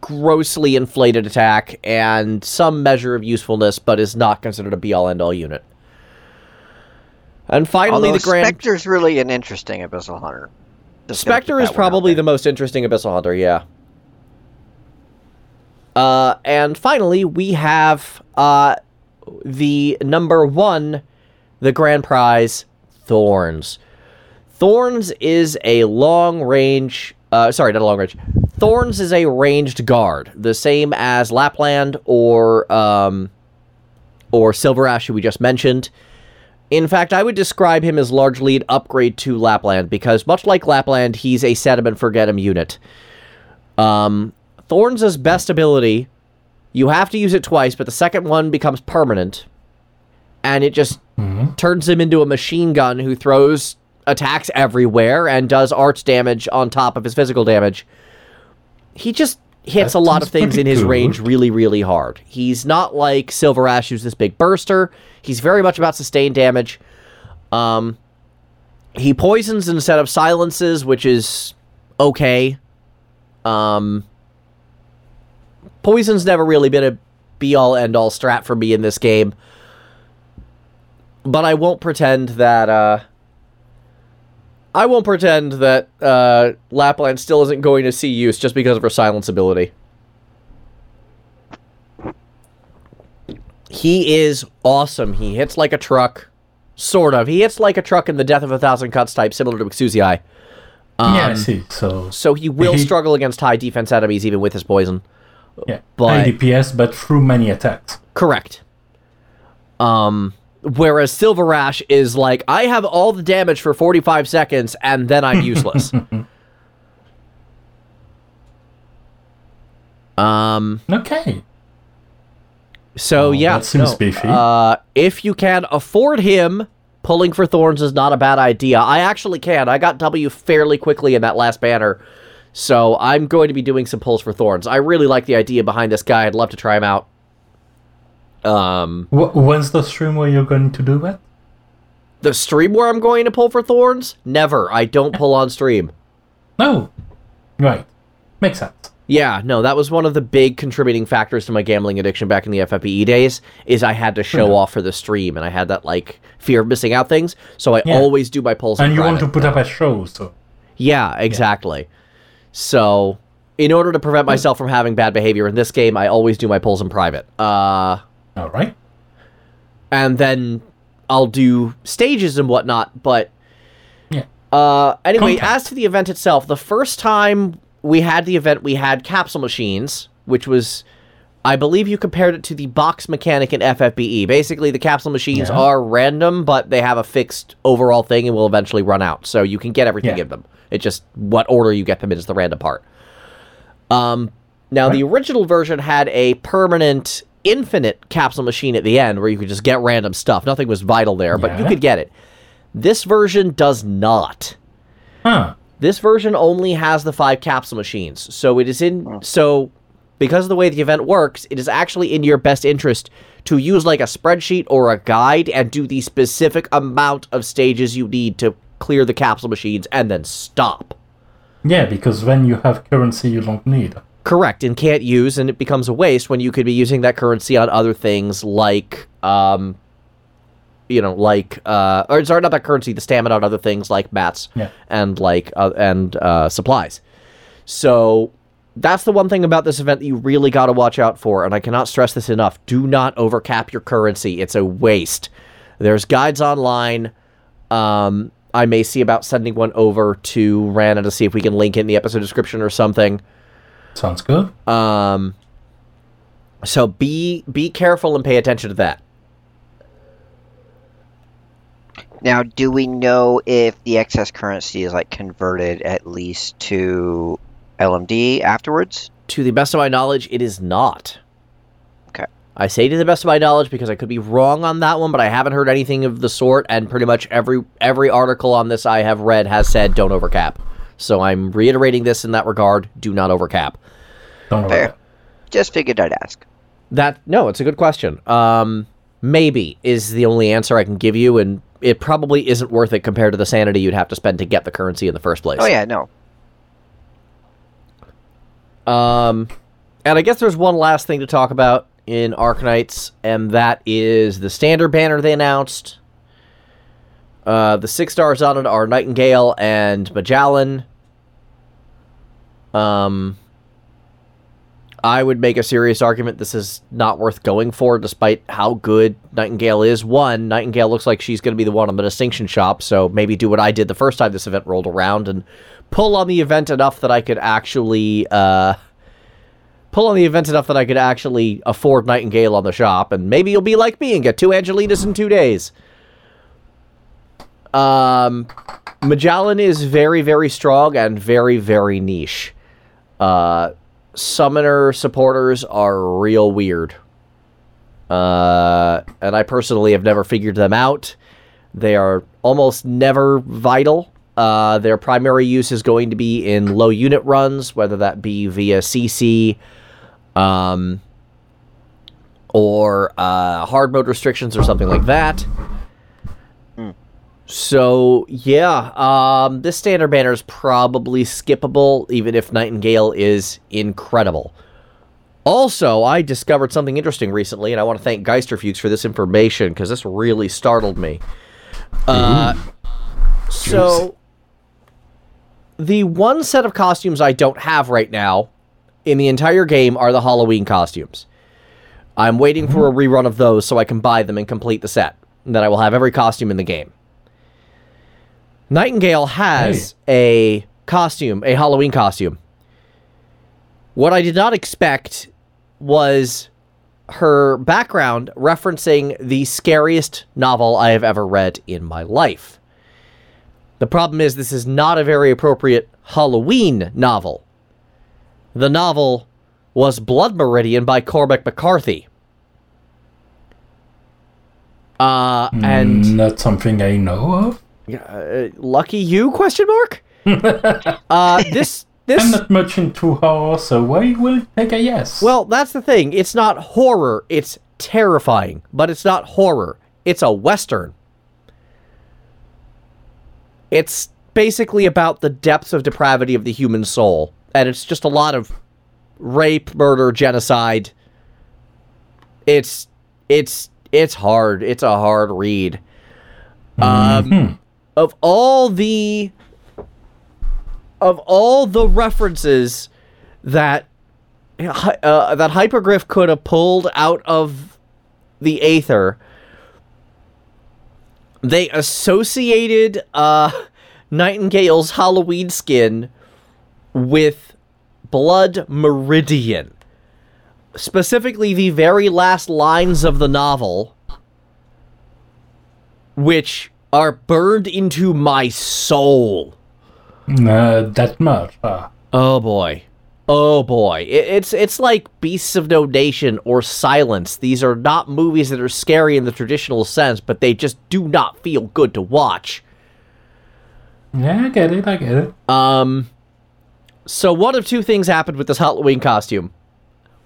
S2: grossly inflated attack and some measure of usefulness, but is not considered a be-all end-all unit. And finally,
S3: Although
S2: the Grand
S3: Spectre's really an interesting abyssal hunter. Just
S2: Spectre is
S3: that one out
S2: probably the most interesting Abyssal Hunter, yeah. Uh, and finally, we have uh, the number one, the grand prize, Thorns. Thorns is a long range. Uh, sorry, not a long range. Thorns is a ranged guard, the same as Lapland or um, or SilverAsh, who we just mentioned. In fact, I would describe him as largely an upgrade to Lapland because, much like Lapland, he's a and forget him unit. Um, Thorns' best ability, you have to use it twice, but the second one becomes permanent, and it just turns him into a machine gun who throws attacks everywhere and does arts damage on top of his physical damage. He just hits
S1: That
S2: a lot of things in his
S1: good.
S2: range really, really hard. He's not like SilverAsh, who's this big burster. He's very much about sustained damage. Um, he poisons instead of silences, which is okay. Um, poison's never really been a be all end all strat for me in this game. But I won't pretend that uh, I won't pretend that uh, Lapland still isn't going to see use just because of her silence ability. He is awesome. He hits like a truck, sort of. He hits like a truck in the Death of a Thousand Cuts type, similar to Exusiai. Um,
S1: yeah, I see. So,
S2: So he will
S1: He-
S2: struggle against high defense enemies even with his poison.
S1: yeah,
S2: but-
S1: high DPS, but through many attacks.
S2: Correct. Um, whereas SilverAsh is like, I have all the damage for 45 seconds and then I'm useless. um,
S1: Okay.
S2: so
S1: Oh,
S2: yeah,
S1: that seems
S2: no,
S1: beefy.
S2: Uh, if you can afford him, pulling for thorns is not a bad idea. I actually can. I got W fairly quickly in that last banner. So I'm going to be doing some pulls for thorns. I really like the idea behind this guy. I'd love to try him out. Um,
S1: Wh- when's the stream where you're going to do that?
S2: The stream where I'm going to pull for thorns? Never. I don't pull on stream.
S1: No. Right. Makes sense.
S2: Yeah, no, that was one of the big contributing factors to my gambling addiction back in the FFBE days. Is I had to show
S1: Yeah.
S2: off for the stream, and I had that like fear of missing out things. So I
S1: Yeah.
S2: always do my pulls.
S1: And you want to
S2: private.
S1: put up a show, so.
S2: Yeah, exactly. So, in order to prevent myself from having bad behavior in this game, I always do my pulls in private. Uh,
S1: Alright.
S2: and then I'll do stages and whatnot. But
S1: Yeah.
S2: uh, anyway,
S1: Content.
S2: as to the event itself, the first time we had the event, we had capsule machines, which was, I believe, you compared it to the box mechanic in FFBE. Basically, the capsule machines
S1: Yeah.
S2: are random, but they have a fixed overall thing and will eventually run out. So you can get everything
S1: Yeah.
S2: in them. It's just what order you get them in is the random part. Um, now the original version had a permanent infinite capsule machine at the end where you could just get random stuff. Nothing was vital there, but you could get it. This version does not.
S1: Huh.
S2: This version only has the five capsule machines. So it is in so because of the way the event works, it is actually in your best interest to use like a spreadsheet or a guide and do the specific amount of stages you need to clear the capsule machines and then stop.
S1: Yeah, because when you have currency you don't need.
S2: Correct, and can't use, and it becomes a waste when you could be using that currency on other things like, um, you know, like, uh, or sorry, not that currency, the stamina on other things like mats
S1: Yeah.
S2: and like, uh, and uh, supplies. So that's the one thing about this event that you really got to watch out for, and I cannot stress this enough: do not overcap your currency; it's a waste. There's guides online. Um, I may see about sending one over to Rana to see if we can link it in the episode description or something.
S1: Sounds good.
S2: Um, so be be careful and pay attention to that.
S3: Now, do we know if the excess currency is like converted at least to LMD afterwards?
S2: To the best of my knowledge, it is not.
S3: Okay.
S2: I say to the best of my knowledge because I could be wrong on that one, but I haven't heard anything of the sort, and pretty much every every article on this I have read has said don't overcap. So I'm reiterating this in that regard: do not overcap.
S1: Don't worry.
S3: Fair. Just figured I'd ask.
S2: That no, it's a good question. Um, maybe is the only answer I can give you, and it probably isn't worth it compared to the sanity you'd have to spend to get the currency in the first place.
S3: Oh yeah, no.
S2: Um, and I guess there's one last thing to talk about in Arknights, and that is the standard banner they announced. Uh, the six stars on it are Nightingale and Magellan. Um, I would make a serious argument this is not worth going for, despite how good Nightingale is. One, Nightingale looks like she's going to be the one on the distinction shop, so maybe do what I did the first time this event rolled around and pull on the event enough that I could actually uh, pull on the event enough that I could actually afford Nightingale on the shop, and maybe you'll be like me and get two Angelinas in two days. Um, Magellan is very, very strong and very, very niche. Uh, summoner supporters are real weird. Uh, and I personally have never figured them out. They are almost never vital. Uh, their primary use is going to be in low unit runs, whether that be via CC, um, or uh, hard mode restrictions or something like that. So yeah, um, this standard banner is probably skippable, even if Nightingale is incredible. Also, I discovered something interesting recently, and I want to thank Geisterfuchs for this information because this really startled me. Uh, so, the one set of costumes I don't have right now in the entire game are the Halloween costumes. I'm waiting for a rerun of those so I can buy them and complete the set. And then I will have every costume in the game. Nightingale has a costume, a Halloween costume. What I did not expect was her background referencing the scariest novel I have ever read in my life. The problem is, this is not a very appropriate Halloween novel. The novel was Blood Meridian by Cormac McCarthy. Uh, and
S1: that's something I know of.
S2: Uh, lucky you? Question mark. uh, this this
S1: I'm not much into horror, so I will take a yes.
S2: Well, that's the thing. It's not horror, it's terrifying, but it's not horror. It's a western. It's basically about the depths of depravity of the human soul, and it's just a lot of rape, murder, genocide. It's it's it's hard. It's a hard read. Um of all the of all the references that uh, that Hypergryph could have pulled out of the Aether, they associated uh, Nightingale's Halloween skin with Blood Meridian. Specifically, the very last lines of the novel, which are burned into my soul.
S1: Uh, that much. Ah.
S2: Oh boy. Oh boy. It, it's it's like Beasts of No Nation or Silence. These are not movies that are scary in the traditional sense, but they just do not feel good to watch.
S1: Yeah, I get it. I get it.
S2: Um so one of two things happened with this Halloween costume.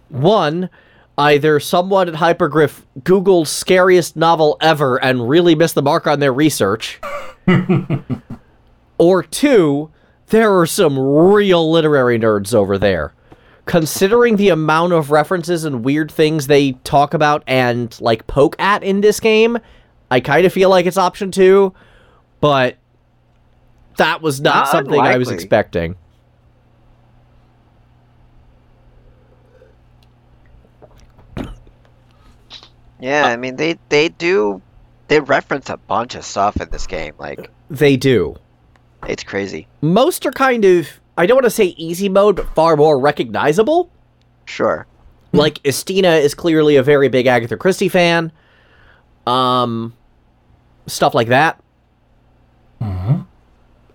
S2: One, either someone at Hypergryph Googled scariest novel ever and really missed the mark on their research. or two, there are some real literary nerds over there. Considering the amount of references and weird things they talk about and like poke at in this game, I kind of feel like it's option two, but that was not
S3: Not
S2: something I was expecting.
S3: Yeah, I mean they they do they reference a bunch of stuff in this game. Like
S2: They do.
S3: it's crazy.
S2: Most are kind of, I don't want to say easy mode, but far more recognizable.
S3: Sure.
S2: Like, Estina is clearly a very big Agatha Christie fan. Um, stuff like that. Mhm.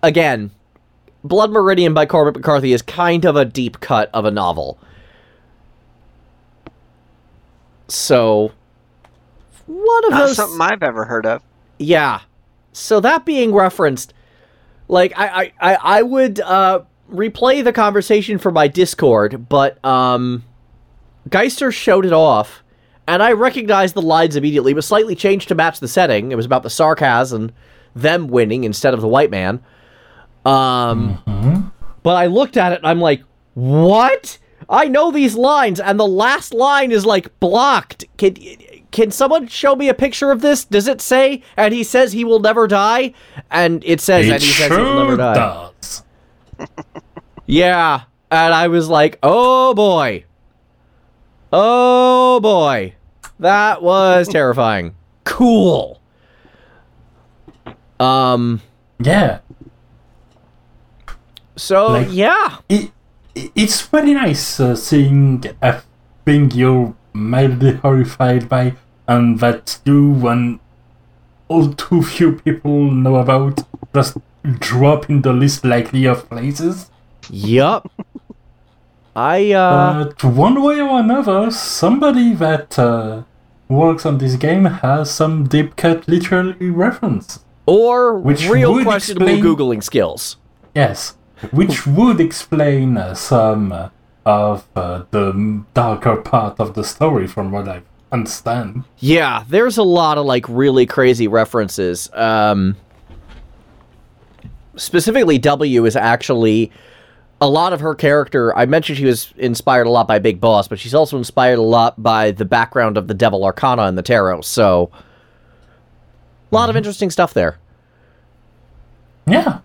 S2: Again, Blood Meridian by Cormac McCarthy is kind of a deep cut of a novel. So, one of
S3: Not
S2: those.
S3: something I've ever heard of.
S2: Yeah. So that being referenced, like I I, I, I would uh replay the conversation for my Discord, but um Geister showed it off, and I recognized the lines immediately, but slightly changed to match the setting. It was about the sarcasm and them winning instead of the white man. Um but I looked at it and I'm like, what? I know these lines, and the last line is like blocked. Can can someone show me a picture of this? Does it say? And he says he will never die, and it says
S1: It
S2: and he says he will never die.
S1: does.
S2: Yeah, and I was like, oh boy, oh boy, that was terrifying. Cool. Um.
S1: Yeah.
S2: So
S1: Like-
S2: yeah,
S1: it- it's very nice uh, seeing a thing you're mildly horrified by and that you and all too few people know about just drop in the least likely of places.
S2: yup. I uh.
S1: But one way or another, somebody that uh, works on this game has some deep cut literary reference.
S2: or
S1: Which
S2: real questionable
S1: explain-
S2: googling skills.
S1: Yes, which would explain uh, some uh, of uh, the darker part of the story from what I understand.
S2: Yeah, there's a lot of like really crazy references. Um specifically W is actually a lot of her character. I mentioned she was inspired a lot by Big Boss, but she's also inspired a lot by the background of the Devil Arcana and the Tarot. So a lot of interesting stuff there.
S1: Yeah.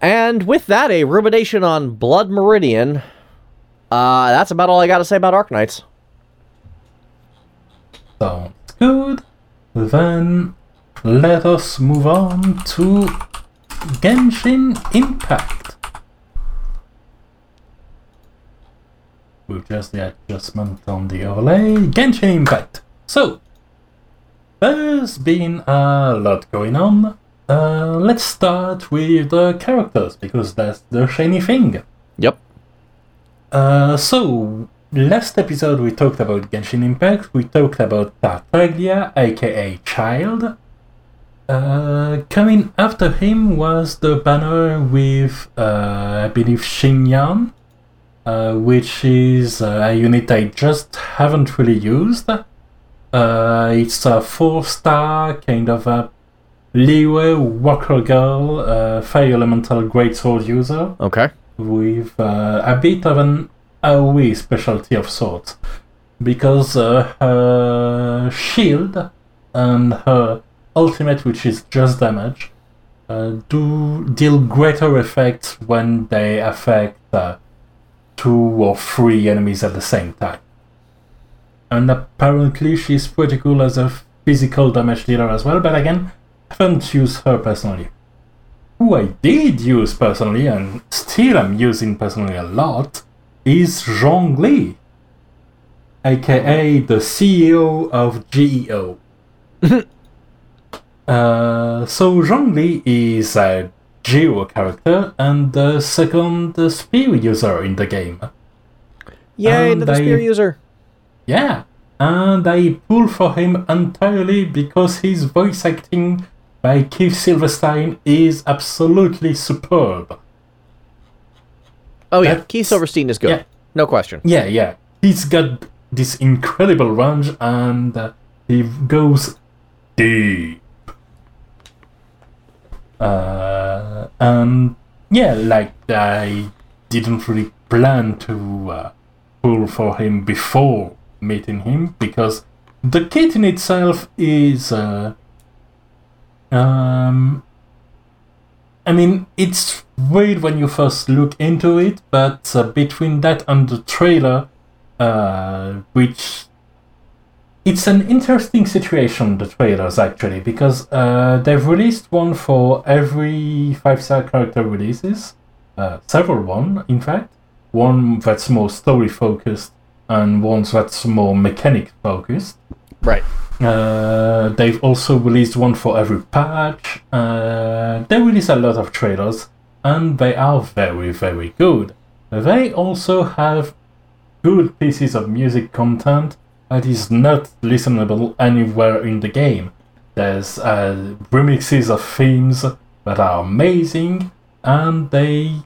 S2: And with that, a rumination on Blood Meridian. Uh, that's about all I got to say about Arknights.
S1: Sounds good. Then let us move on to Genshin Impact. With just the adjustment on the overlay, Genshin Impact. So, there's been a lot going on. Uh, let's start with the characters because that's the shiny thing.
S2: Yep.
S1: Uh, so, last episode we talked about Genshin Impact, we talked about Tartaglia, aka Childe. Uh, coming after him was the banner with, uh, I believe, Xinyan, uh, which is uh, a unit I just haven't really used. Uh, it's a four star kind of a Liyue Walker Girl, uh, Fire Elemental Greatsword user
S2: Okay.
S1: with uh, a bit of an AoE specialty of sorts. Because uh, her shield and her ultimate, which is just damage, uh, do deal greater effects when they affect uh, two or three enemies at the same time. And apparently she's pretty cool as a physical damage dealer as well, but again, I haven't used her personally. Who I did use personally and still I'm using personally a lot is Zhongli, aka the CEO of GEO. uh, so Zhongli is a Geo character and the second spear user in the game.
S2: Yay,
S1: And
S2: another spear user.
S1: Yeah, and I pull for him entirely because his voice acting by Keith Silverstein is absolutely superb.
S2: Oh yeah, Keith Silverstein is good.
S1: yeah.
S2: No question.
S1: Yeah, yeah. He's got this incredible range and uh, he goes deep. Uh, and yeah, like I didn't really plan to uh, pull for him before meeting him because the kit in itself is. Uh, um, I mean, it's weird when you first look into it, but uh, between that and the trailer, uh, which it's an interesting situation, the trailers actually, because uh, they've released one for every five star character releases, uh, several one in fact, one that's more story focused and one that's more mechanic focused.
S2: Right.
S1: Uh, they've also released one for every patch. Uh, they release a lot of trailers, and they are very, very good. They also have good pieces of music content that is not listenable anywhere in the game. There's uh, remixes of themes that are amazing, and they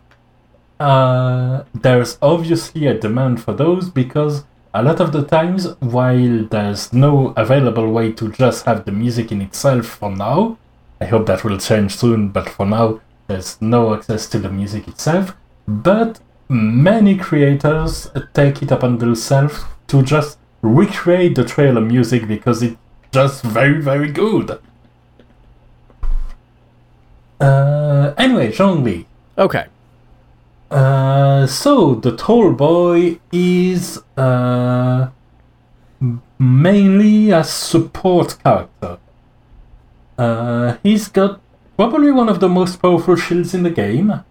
S1: uh, there's obviously a demand for those because a lot of the times, while there's no available way to just have the music in itself for now, I hope that will change soon, but for now, there's no access to the music itself. But many creators take it upon themselves to just recreate the trailer music because it's just very, very good. Uh, anyway, Zhongli.
S2: Okay.
S1: Uh, so the tall boy is uh, mainly a support character. Uh, he's got probably one of the most powerful shields in the game,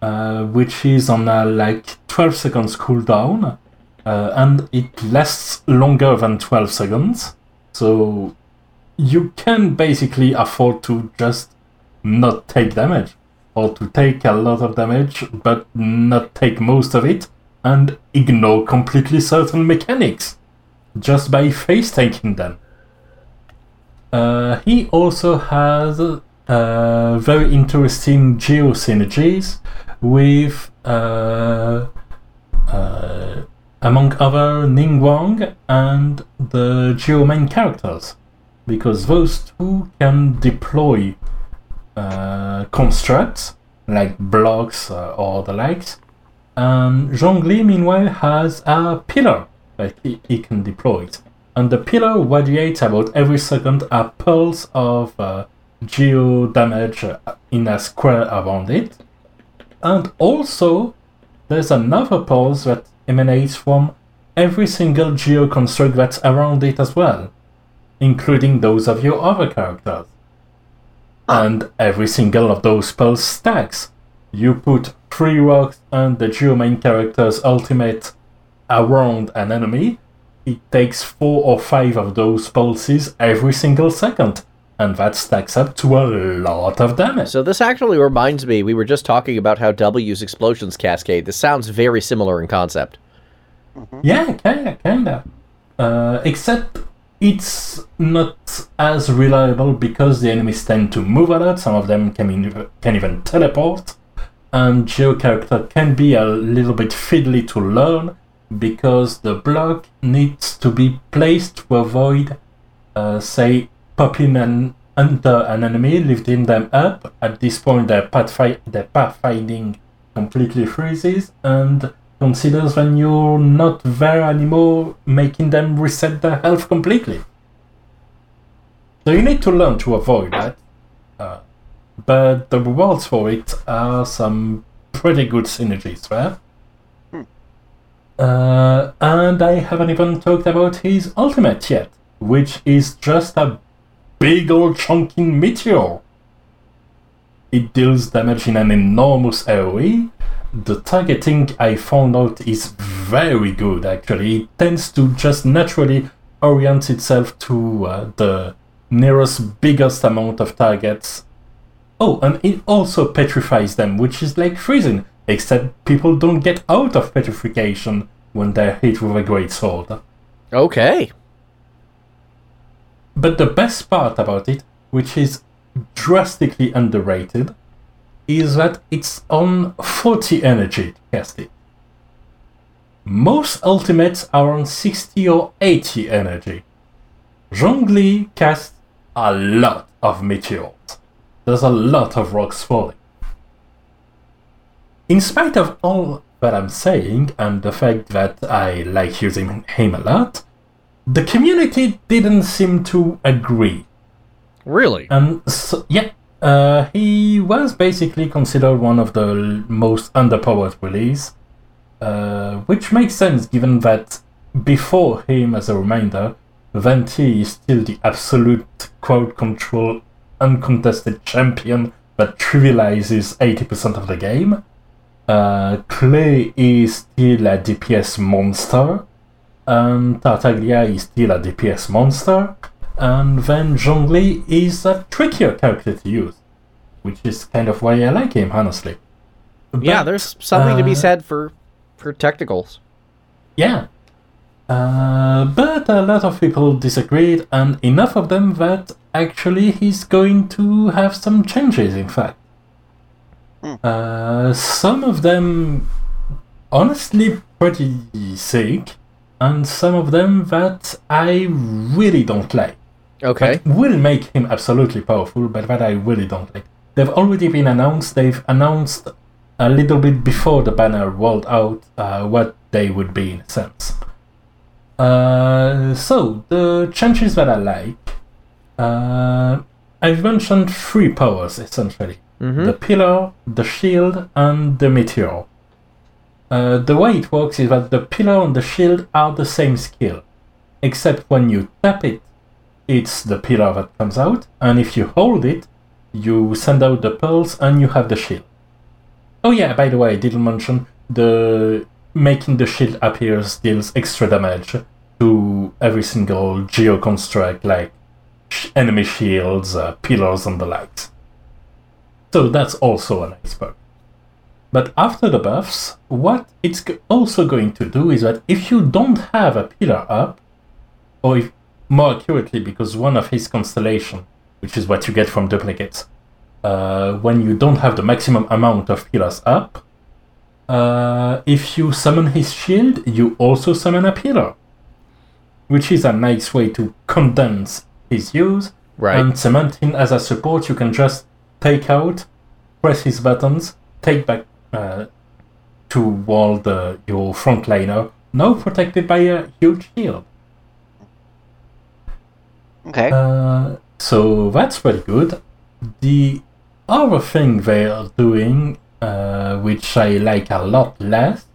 S1: uh, which is on a like 12 seconds cooldown, uh, and it lasts longer than 12 seconds. So you can basically afford to just not take damage or to take a lot of damage but not take most of it and ignore completely certain mechanics just by face taking them. Uh, he also has uh, very interesting geo synergies with, uh, uh, among other, Ningguang and the geo main characters, because those two can deploy uh, constructs like blocks uh, or the likes. And Zhongli, meanwhile, has a pillar that he, he can deploy. It. And the pillar radiates about every second a pulse of uh, geo damage uh, in a square around it. And also, there's another pulse that emanates from every single geo construct that's around it as well, including those of your other characters. And every single of those spells stacks. You put three rocks and the geo main character's ultimate around an enemy, it takes four or five of those pulses every single second. And that stacks up to a lot of damage.
S2: So this actually reminds me, we were just talking about how W's explosions cascade. This sounds very similar in concept.
S1: Yeah, kinda, kinda. Uh, except it's not as reliable because the enemies tend to move a lot. Some of them can, in, can even teleport. And Geo character can be a little bit fiddly to learn because the block needs to be placed to avoid, uh, say, popping an, under an enemy, lifting them up. At this point, their, pathfi- their pathfinding completely freezes and considers when you're not there anymore, making them reset their health completely. So you need to learn to avoid that. Uh, but the rewards for it are some pretty good synergies there. Uh, and I haven't even talked about his ultimate yet, which is just a big old chunking meteor. It deals damage in an enormous AoE. The targeting I found out is very good actually. It tends to just naturally orient itself to uh, the nearest biggest amount of targets. Oh, and it also petrifies them, which is like freezing, except people don't get out of petrification when they're hit with a great sword.
S2: Okay.
S1: But the best part about it, which is drastically underrated, is that it's on 40 energy to cast it. Most ultimates are on 60 or 80 energy. Zhongli casts a lot of meteors. There's a lot of rocks falling. In spite of all that I'm saying and the fact that I like using him a lot, the community didn't seem to agree.
S2: Really?
S1: And so, yeah, uh, he was basically considered one of the most underpowered release, uh, which makes sense given that before him, as a reminder, Venti is still the absolute crowd control, uncontested champion that trivializes 80% of the game. Uh, Klee is still a DPS monster, and Tartaglia is still a DPS monster, and then Zhongli is a trickier character to use, which is kind of why I like him, honestly.
S2: yeah, there's something to be
S1: uh,
S2: said for for technicals.
S1: Yeah. Uh, but a lot of people disagreed, and enough of them that actually he's going to have some changes, in fact. Uh, some of them honestly pretty sick, and some of them that I really don't like.
S2: Okay.
S1: That will make him absolutely powerful, but that I really don't like. They've already been announced. They've announced a little bit before the banner rolled out uh, what they would be in a sense. Uh, so the changes that I like, uh, I've mentioned three powers essentially:
S2: Mhm.
S1: the pillar, the shield, and the meteor. Uh, the way it works is that the pillar and the shield are the same skill, except when you tap it, it's the pillar that comes out, and if you hold it, you send out the pearls and you have the shield. Oh yeah, by the way, I didn't mention the making the shield appears deals extra damage to every single geo construct like enemy shields, uh, pillars, and the likes. So that's also a nice perk. But after the buffs, what it's also going to do is that if you don't have a pillar up, or if, more accurately, because one of his constellation, which is what you get from duplicates, uh, when you don't have the maximum amount of pillars up, uh, if you summon his shield, you also summon a pillar, which is a nice way to condense his use
S2: Right.
S1: and cement him as a support. You can just take out, press his buttons, take back uh, to wall the your frontliner, now protected by a huge shield.
S3: Okay.
S1: Uh, so that's pretty good. the other thing they are doing, uh, which I like a lot less,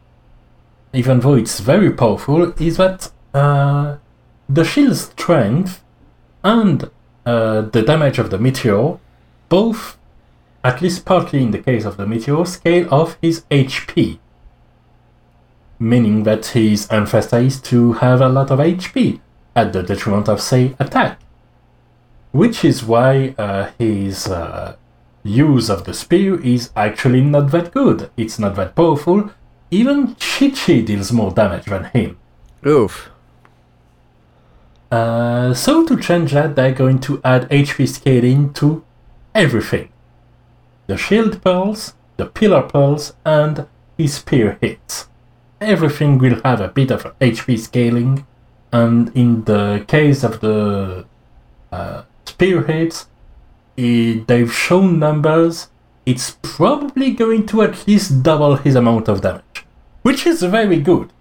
S1: even though it's very powerful, is that uh, the shield strength and uh, the damage of the meteor, both, at least partly in the case of the meteor, scale off his HP. Meaning that he's emphasized to have a lot of HP at the detriment of, say, attack. Which is why uh, his uh, use of the spear is actually not that good. It's not that powerful. Even Qiqi deals more damage than him.
S2: Oof.
S1: Uh, so to change that, they're going to add HP scaling to everything. The shield pearls, the pillar pearls, and his spear hits. Everything will have a bit of HP scaling, and in the case of the uh, spear hits, i- they've shown numbers. It's probably going to at least double his amount of damage, which is very good.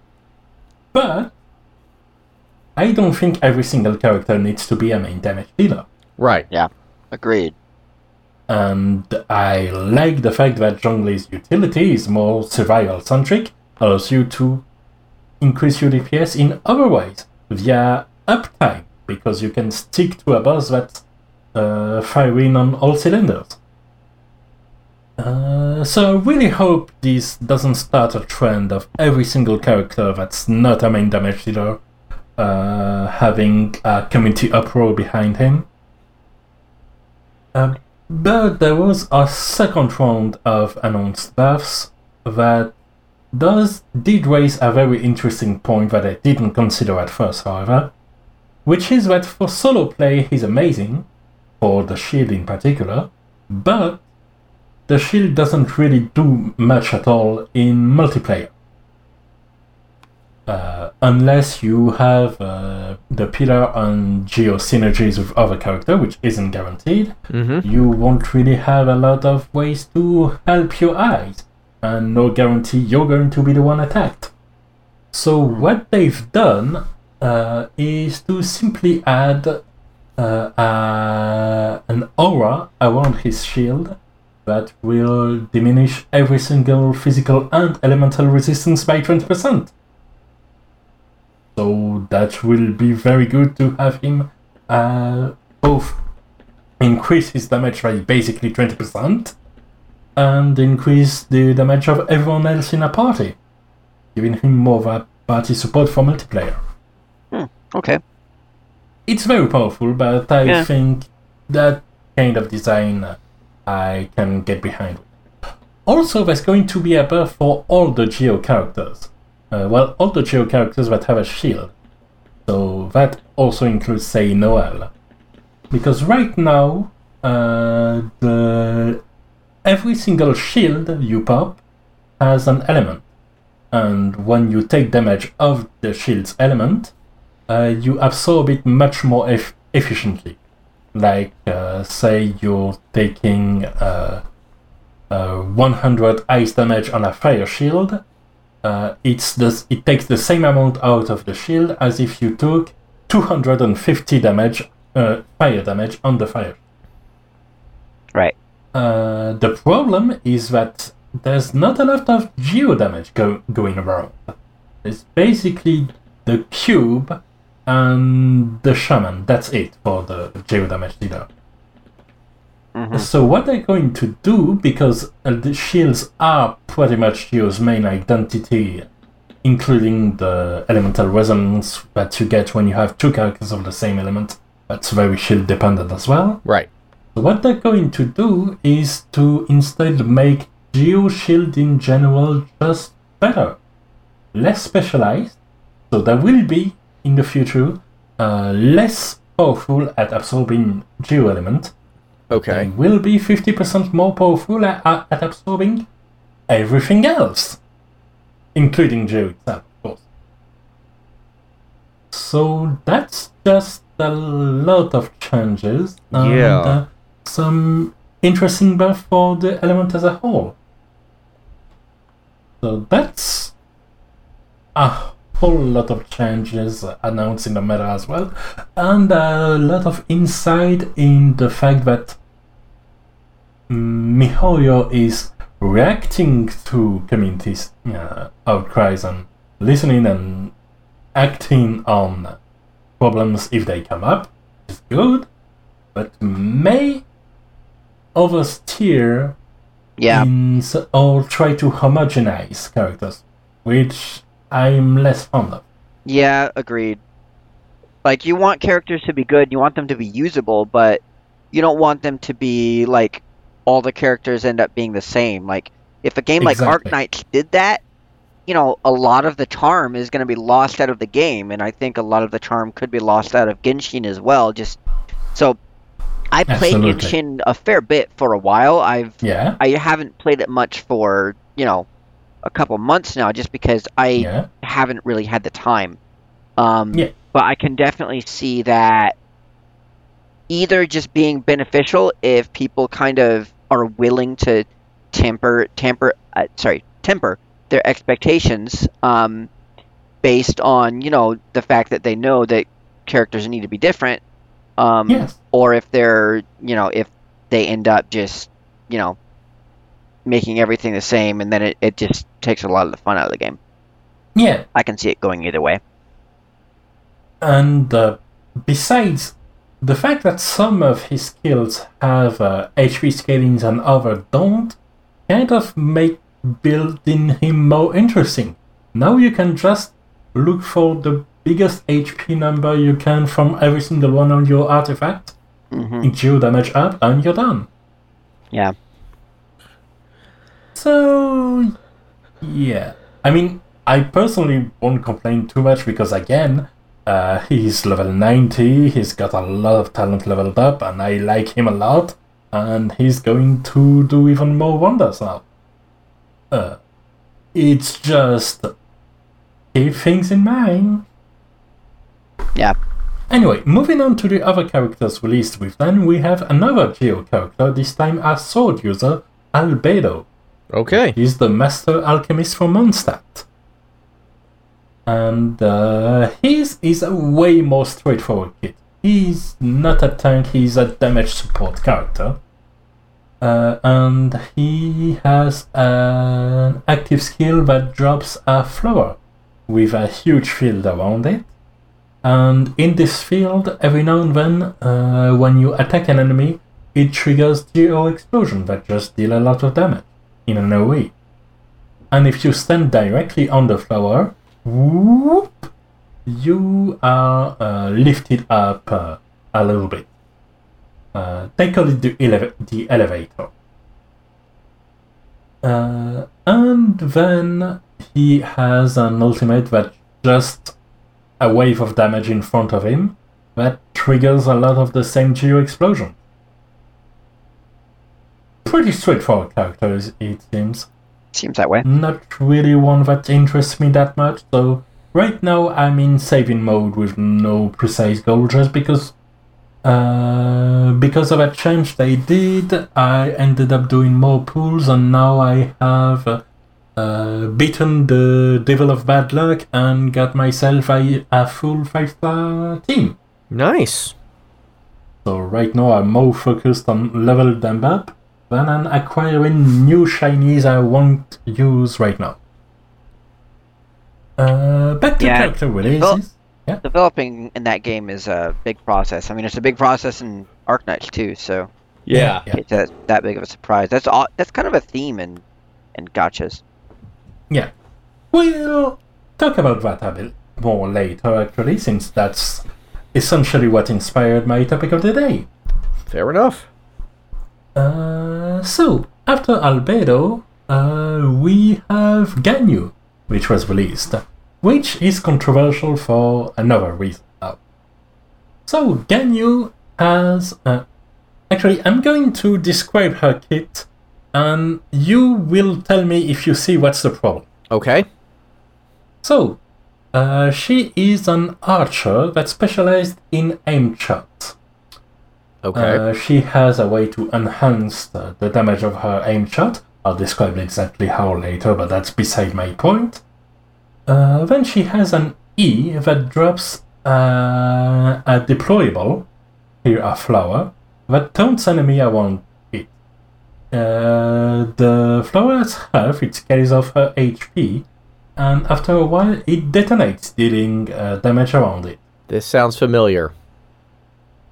S1: But I don't think every single character needs to be a main damage dealer.
S2: Right. Yeah.
S3: Agreed.
S1: And I like the fact that Zhongli's utility is more survival centric, allows you to increase your DPS in other ways via uptime, because you can stick to a boss that's uh, firing on all cylinders. Uh, so I really hope this doesn't start a trend of every single character that's not a main damage dealer uh, having a community uproar behind him. Uh, but there was a second round of announced buffs that does did raise a very interesting point that I didn't consider at first, however, which is that for solo play he's amazing, for the shield in particular, but the shield doesn't really do much at all in multiplayer. Uh, unless you have uh, the pillar and geo synergies with other character, which isn't guaranteed,
S2: Mm-hmm.
S1: you won't really have a lot of ways to help your eyes, and no guarantee you're going to be the one attacked. So what they've done uh, is to simply add uh, uh, an aura around his shield that will diminish every single physical and elemental resistance by 20%. So that will be very good to have him uh, both increase his damage by basically 20% and increase the damage of everyone else in a party, giving him more of a party support for multiplayer.
S3: Okay.
S1: It's very powerful, but I
S3: Yeah.
S1: think that kind of design I can get behind. Also, there's going to be a buff for all the Geo characters. Uh, well, all the Geo characters that have a shield. So that also includes, say, Noelle. Because right now, uh, the every single shield you pop has an element, and when you take damage of the shield's element, uh, you absorb it much more eff- efficiently. Like, uh, say you're taking uh, uh, 100 ice damage on a fire shield, uh, it's the, it takes the same amount out of the shield as if you took 250 damage, uh, fire damage on the fire.
S3: Right.
S1: Uh, the problem is that there's not a lot of geo damage go- going around. It's basically the cube and the shaman. That's it for the geo damage dealer.
S3: Mhm.
S1: So what they're going to do, because uh, the shields are pretty much Geo's main identity, including the elemental resonance that you get when you have two characters of the same element, that's very shield dependent as well.
S2: Right.
S1: So what they're going to do is to instead make Geo Shield in general just better, less specialized. So there will be in the future uh, less powerful at absorbing Geo element.
S2: Okay.
S1: They will be 50% more powerful at, at at absorbing everything else, including Geo itself, of course. So that's just a lot of changes. And,
S2: Yeah.
S1: uh, some interesting buff for the element as a whole. So that's a whole lot of changes announced in the meta as well, and a lot of insight in the fact that MiHoYo is reacting to communities' uh, outcries and listening and acting on problems if they come up It's good, but may oversteer
S3: Yeah.
S1: in or try to homogenize characters, which I'm less fond of.
S3: Yeah, agreed. Like you want characters to be good, you want them to be usable, but you don't want them to be like all the characters end up being the same. Like if a game like
S1: Exactly.
S3: Arknights did that, you know, a lot of the charm is going to be lost out of the game, and I think a lot of the charm could be lost out of Genshin as well. Just so I played
S1: Absolutely.
S3: Genshin a fair bit for a while. I've
S1: Yeah,
S3: I haven't played it much for you know a couple months now, just because I
S1: yeah,
S3: haven't really had the time. Um,
S1: Yeah.
S3: But I can definitely see that either just being beneficial if people kind of are willing to temper, temper, uh, sorry, temper their expectations um, based on you know the fact that they know that characters need to be different. Um,
S1: yes,
S3: or if they're you know if they end up just you know making everything the same and then it, it just takes a lot of the fun out of the game
S1: yeah.
S3: i can see it going either way
S1: And uh, besides, the fact that some of his skills have uh, HP scalings and others don't kind of make building him more interesting. Now you can just look for the biggest HP number you can from every single one of your artifacts,
S3: hmm
S1: endure damage up, and you're done.
S3: yeah
S1: So, yeah. I mean, I personally won't complain too much because, again, uh, he's level 90, he's got a lot of talent leveled up, and I like him a lot, and he's going to do even more wonders now. Uh, it's just keep things in mind.
S3: Yeah
S1: Anyway, moving on to the other characters released with them, we have another Geo character, this time a sword user, Albedo.
S2: Okay.
S1: He's the master alchemist from Mondstadt. And uh, his is a way more straightforward kit. He's not a tank, he's a damage support character. Uh, and he has an active skill that drops a flower with a huge field around it. And in this field, every now and then, uh, when you attack an enemy, it triggers geo explosion that just deal a lot of damage in an AoE. And if you stand directly on the flower, whoop, you are uh, lifted up uh, a little bit. Uh, they call it the, eleva- the elevator. Uh, and then he has an ultimate that just a wave of damage in front of him that triggers a lot of the same geo explosion. Pretty straightforward characters, it seems.
S3: seems that way
S1: Not really one that interests me that much, so right now I'm in saving mode with no precise goal just because uh, because of a change they did, I ended up doing more pools and now I have uh, beaten the Devil of Bad Luck and got myself a, a full 5 star team.
S2: Nice.
S1: So right now I'm more focused on level them up than on acquiring new shinies I won't use right now. Uh, back to
S3: Yeah,
S1: character releases. Yeah.
S3: developing in that game is a big process i mean it's a big process in arknights too so
S2: Yeah.
S1: Yeah.
S3: it's that, that big of a surprise that's all that's kind of a theme in in gachas
S1: Yeah. We'll talk about that a bit more later, actually, since that's essentially what inspired my topic of the day.
S2: Fair enough.
S1: Uh, so, after Albedo, uh, we have Ganyu, which was released, which is controversial for another reason now. So, Ganyu has. Uh, actually, I'm going to describe her kit, and you will tell me if you see what's the problem.
S2: Okay.
S1: So, uh, she is an archer that specialized in aim shots.
S2: Okay.
S1: Uh, she has a way to enhance the, the damage of her aim shot. I'll describe exactly how later, but that's beside my point. Uh, then she has an E that drops uh, a deployable, here a flower, that taunts enemy around. Uh, the flower's health it carries off her HP, and after a while it detonates, dealing uh, damage around it.
S2: This sounds familiar.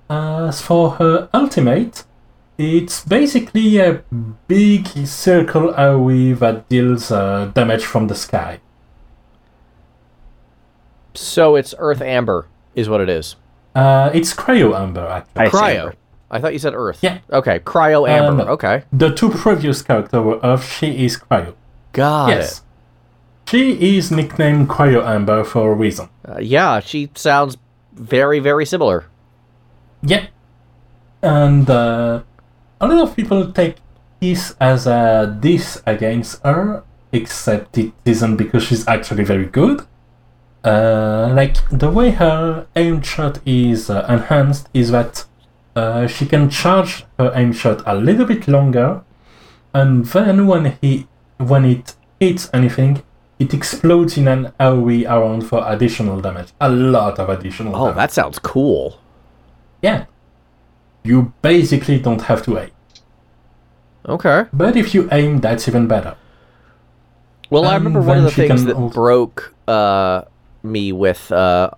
S1: As for her ultimate, it's basically a big circle AoE that deals uh, damage from the sky.
S2: So it's Earth Amber, is what it is.
S1: Uh, it's Cryo Amber, actually.
S3: Ice
S2: Cryo.
S3: Amber.
S2: I thought you said Earth.
S1: Yeah.
S2: Okay. Cryo Amber.
S1: no.
S2: Okay.
S1: The two previous characters were Earth, she is Cryo.
S2: Got
S1: yes. She is nicknamed Cryo Amber for a reason.
S2: Uh, yeah, she sounds very, very similar.
S1: Yeah. And uh, a lot of people take this as a diss against her, except it isn't because she's actually very good. Uh, like, the way her aim shot is uh, enhanced is that uh, she can charge her aim shot a little bit longer, and then when he when it hits anything, it explodes in an AoE around for additional damage. A lot of additional
S2: Oh,
S1: damage.
S2: that sounds cool.
S1: Yeah. You basically don't have to aim.
S2: Okay.
S1: But if you aim, that's even better.
S2: Well, I remember one of the things that
S1: al-
S2: broke uh, me with uh,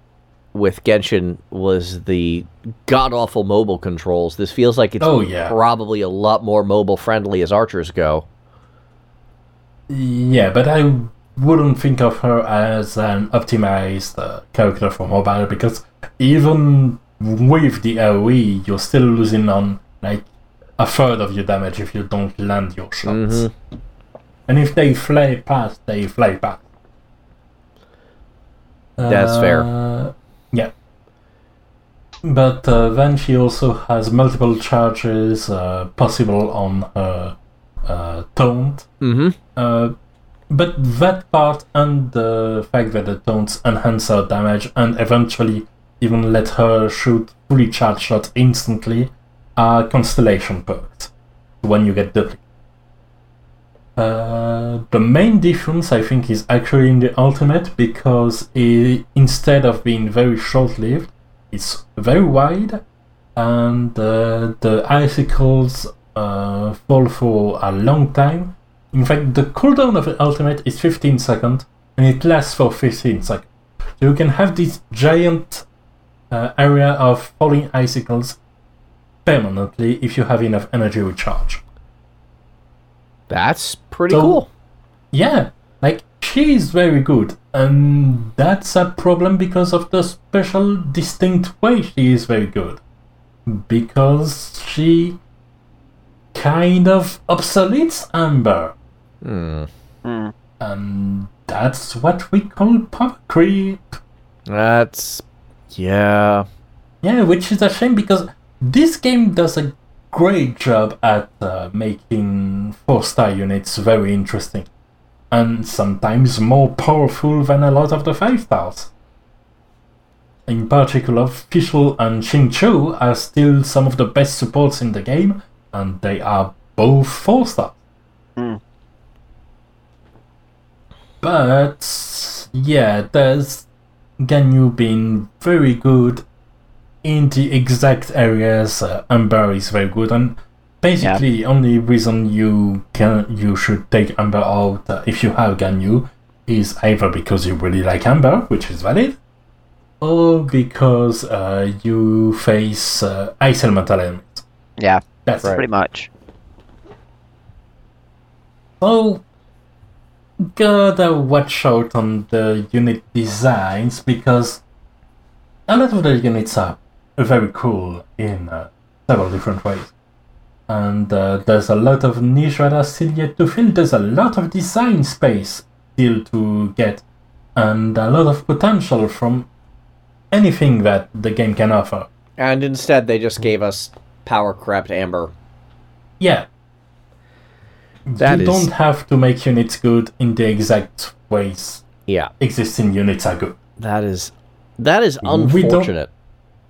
S2: with Genshin was the god awful mobile controls. This feels like it's
S1: Oh, yeah.
S2: probably a lot more mobile friendly as archers go.
S1: Yeah, but I wouldn't think of her as an optimized uh, character for mobile because even with the AoE, you're still losing on like a third of your damage if you don't land your shots.
S2: Mhm.
S1: And if they fly past, they fly past.
S2: That's fair.
S1: Uh, Yeah. But uh, then she also has multiple charges uh, possible on her uh, taunt.
S2: Mhm.
S1: Uh, but that part and the fact that the taunts enhance her damage and eventually even let her shoot fully charged shots instantly are constellation perks when you get duplicate. Uh, the main difference, I think, is actually in the ultimate because i instead of being very short-lived, it's very wide, and uh, the icicles uh, fall for a long time. In fact, the cooldown of the ultimate is 15 seconds, and it lasts for 15 seconds. So you can have this giant uh, area of falling icicles permanently if you have enough energy recharge.
S2: That's pretty
S1: So-
S2: cool.
S1: Yeah, she is very good, and that's a problem because of the special, distinct way she is very good. Because she kind of obsoletes Amber,
S2: Hmm.
S3: Hmm.
S1: and that's what we call power creep.
S2: That's yeah.
S1: Yeah, which is a shame because this game does a great job at uh, making four star units very interesting and sometimes more powerful than a lot of the five stars. In particular, Fischl and Xingqiu are still some of the best supports in the game, and they are both four stars.
S3: Hmm.
S1: But yeah, there's Ganyu being very good in the exact areas uh, Amber is very good, and basically the only reason you can you should take Amber out uh, if you have Ganyu is either because you really like Amber, which is valid, or because uh, you face uh, ice elemental enemies.
S3: Yeah,
S1: That's
S2: Right.
S3: pretty much.
S1: So, gotta watch out on the unit designs because a lot of the units are very cool in uh, several different ways. And uh, there's a lot of niche that are still yet to fill. There's a lot of design space still to get, and a lot of potential from anything that the game can offer.
S2: And instead, they just gave us power crept amber.
S1: Yeah.
S2: That
S1: you
S2: is-
S1: don't have to make units good in the exact ways
S2: Yeah,
S1: existing units are good.
S2: that is that is
S1: We don't-
S2: unfortunate.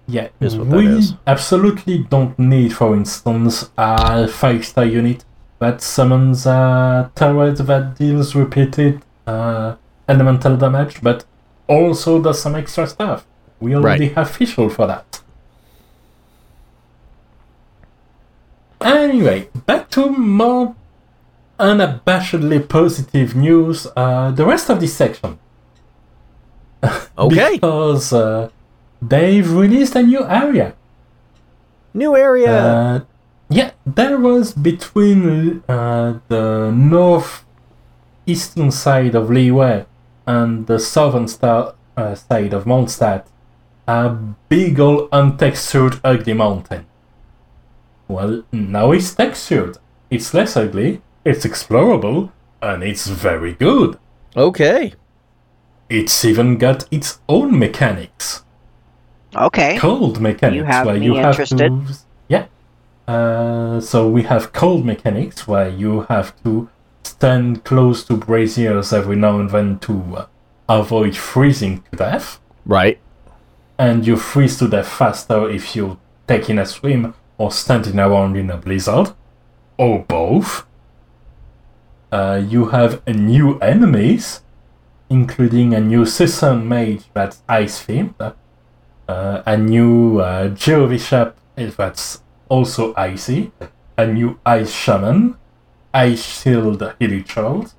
S1: Yeah, we
S2: is.
S1: absolutely don't need, for instance, a five-star unit that summons a turret that deals repeated uh, elemental damage, but also does some extra stuff. We already have Fischl for that. Anyway, back to more unabashedly positive news. Uh, the rest of this section.
S2: Okay.
S1: because uh, they've released a new area.
S2: New area.
S1: Uh, yeah, there was between uh, the northeastern side of Liyue and the southern star, uh, side of Mondstadt a big old untextured ugly mountain. Well, now it's textured. It's less ugly, it's explorable, and it's very good.
S2: okay.
S1: It's even got its own mechanics.
S3: Okay.
S1: cold mechanics
S3: have
S1: where
S3: me
S1: you have
S3: interested.
S1: to yeah uh, so we have cold mechanics where you have to stand close to braziers every now and then to uh, avoid freezing to death
S2: Right.
S1: and you freeze to death faster if you're taking a swim or standing around in a blizzard or both uh, you have a new enemies including a new Susan mage that's ice themed uh, a new uh, Geovishap that's also icy, a new Ice Shaman, Ice Shield Hilichurl.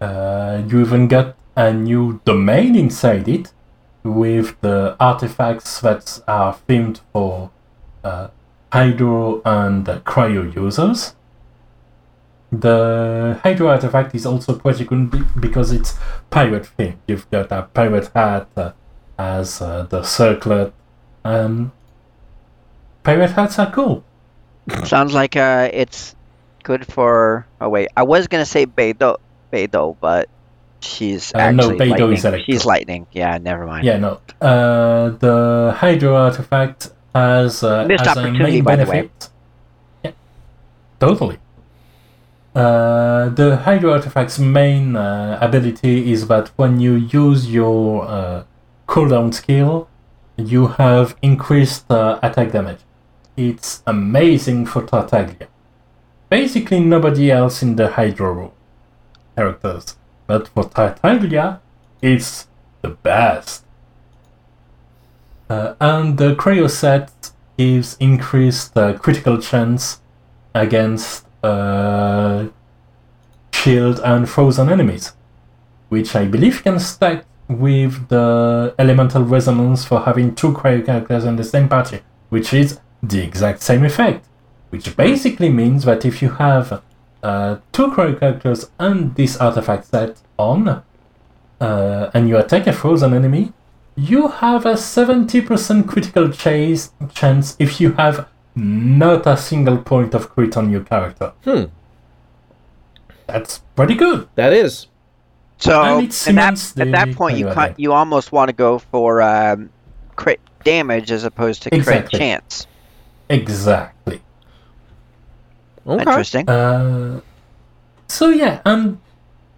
S1: Uh, you even got a new domain inside it with the artifacts that are themed for uh, Hydro and Cryo users. The Hydro artifact is also pretty good because it's pirate themed. You've got a pirate hat, as uh, the circlet. Um, pirate hats are cool.
S3: Sounds like uh, it's good for. Oh wait, I was gonna say Beidou, Beidou, but she's
S1: Uh, no,
S3: actually
S1: Beidou
S3: lightning.
S1: is electro.
S3: She's lightning. Yeah, never mind.
S1: Yeah, no. Uh, the Hydro artifact has, uh,
S3: Missed
S1: has a main
S3: by the way.
S1: benefit. Yeah, totally. Uh, the Hydro artifact's main uh, ability is that when you use your uh, cooldown skill, you have increased uh, attack damage. It's amazing for Tartaglia. Basically, nobody else in the Hydro characters, but for Tartaglia, it's the best. Uh, and the Cryo set gives increased uh, critical chance against uh, shield and frozen enemies, which I believe can stack with the elemental resonance for having two cryo characters in the same party, which is the exact same effect. Which basically means that if you have uh, two cryo characters and this artifact set on, uh, and you attack a frozen enemy, you have a 70% critical chase chance if you have not a single point of crit on your character.
S2: Hmm.
S1: That's pretty good.
S2: That is.
S3: So
S1: And
S3: that, at that point, you
S1: value
S3: ca- you almost want to go for um, crit damage as opposed to crit
S1: Exactly.
S3: chance.
S1: Exactly.
S2: Okay.
S3: Interesting.
S1: Uh, so yeah, and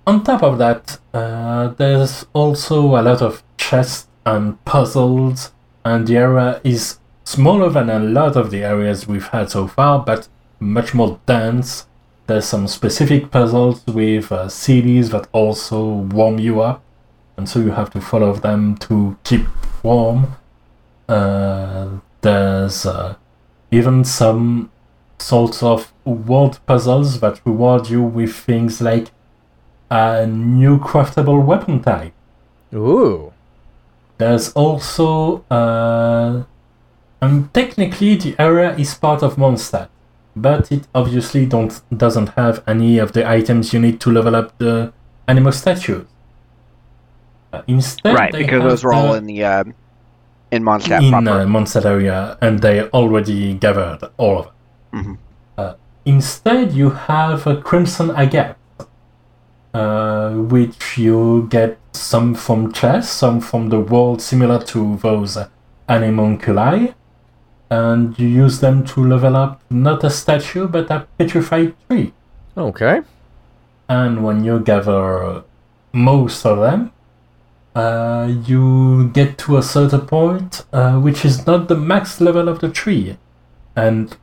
S1: on top of that, uh, there's also a lot of chests and puzzles, and the area is smaller than a lot of the areas we've had so far, but much more dense. There's some specific puzzles with uh, seelies that also warm you up, and so you have to follow them to keep warm. Uh, there's uh, even some sorts of world puzzles that reward you with things like a new craftable weapon type.
S2: Ooh.
S1: There's also, uh, and technically the area is part of Mondstadt, but it obviously don't doesn't have any of the items you need to level up the animal statues. Uh, instead,
S3: right, because those were all
S1: the-
S3: in the um, in Mondstadt
S1: in
S3: proper.
S1: uh, Mondstadt area, and they already gathered all of it.
S3: Mhm.
S1: Uh, instead, you have a Crimson Agate, uh, which you get some from chests, some from the world, similar to those uh, Anemoculi, and you use them to level up not a statue but a petrified tree.
S2: Okay.
S1: And when you gather most of them, uh, you get to a certain point, uh, which is not the max level of the tree. And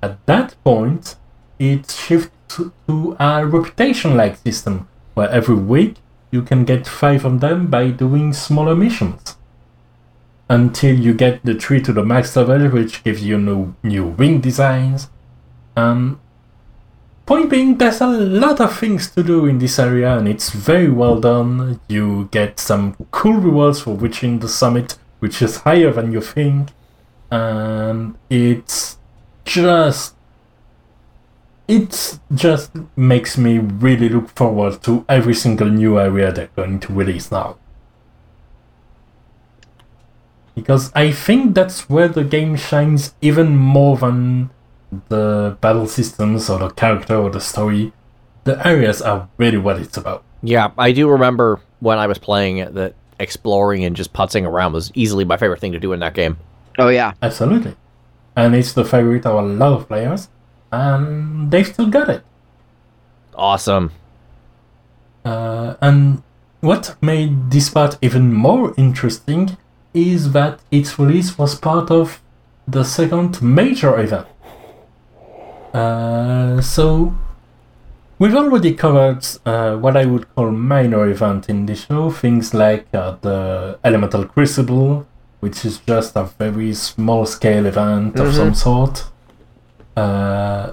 S1: at that point, it shifts to, a reputation like system, where every week you can get five of them by doing smaller missions. Until you get the tree to the max level, which gives you new, new wing designs, Um, point being, there's a lot of things to do in this area, and it's very well done. You get some cool rewards for reaching the summit, which is higher than you think, and it's just it just makes me really look forward to every single new area they're going to release now. Because I think that's where the game shines even more than the battle systems or the character or the story. The areas are really what it's about.
S2: Yeah, I do remember when I was playing it that exploring and just putzing around was easily my favorite thing to do in that game.
S3: Oh yeah.
S1: Absolutely. And it's the favorite of a lot of players, and they still got it.
S2: Awesome.
S1: Uh, and what made this part even more interesting is that its release was part of the second major event. Uh, so, we've already covered uh, what I would call minor event in the show, things like uh, the Elemental Crucible, which is just a very small scale event of some sort. Uh,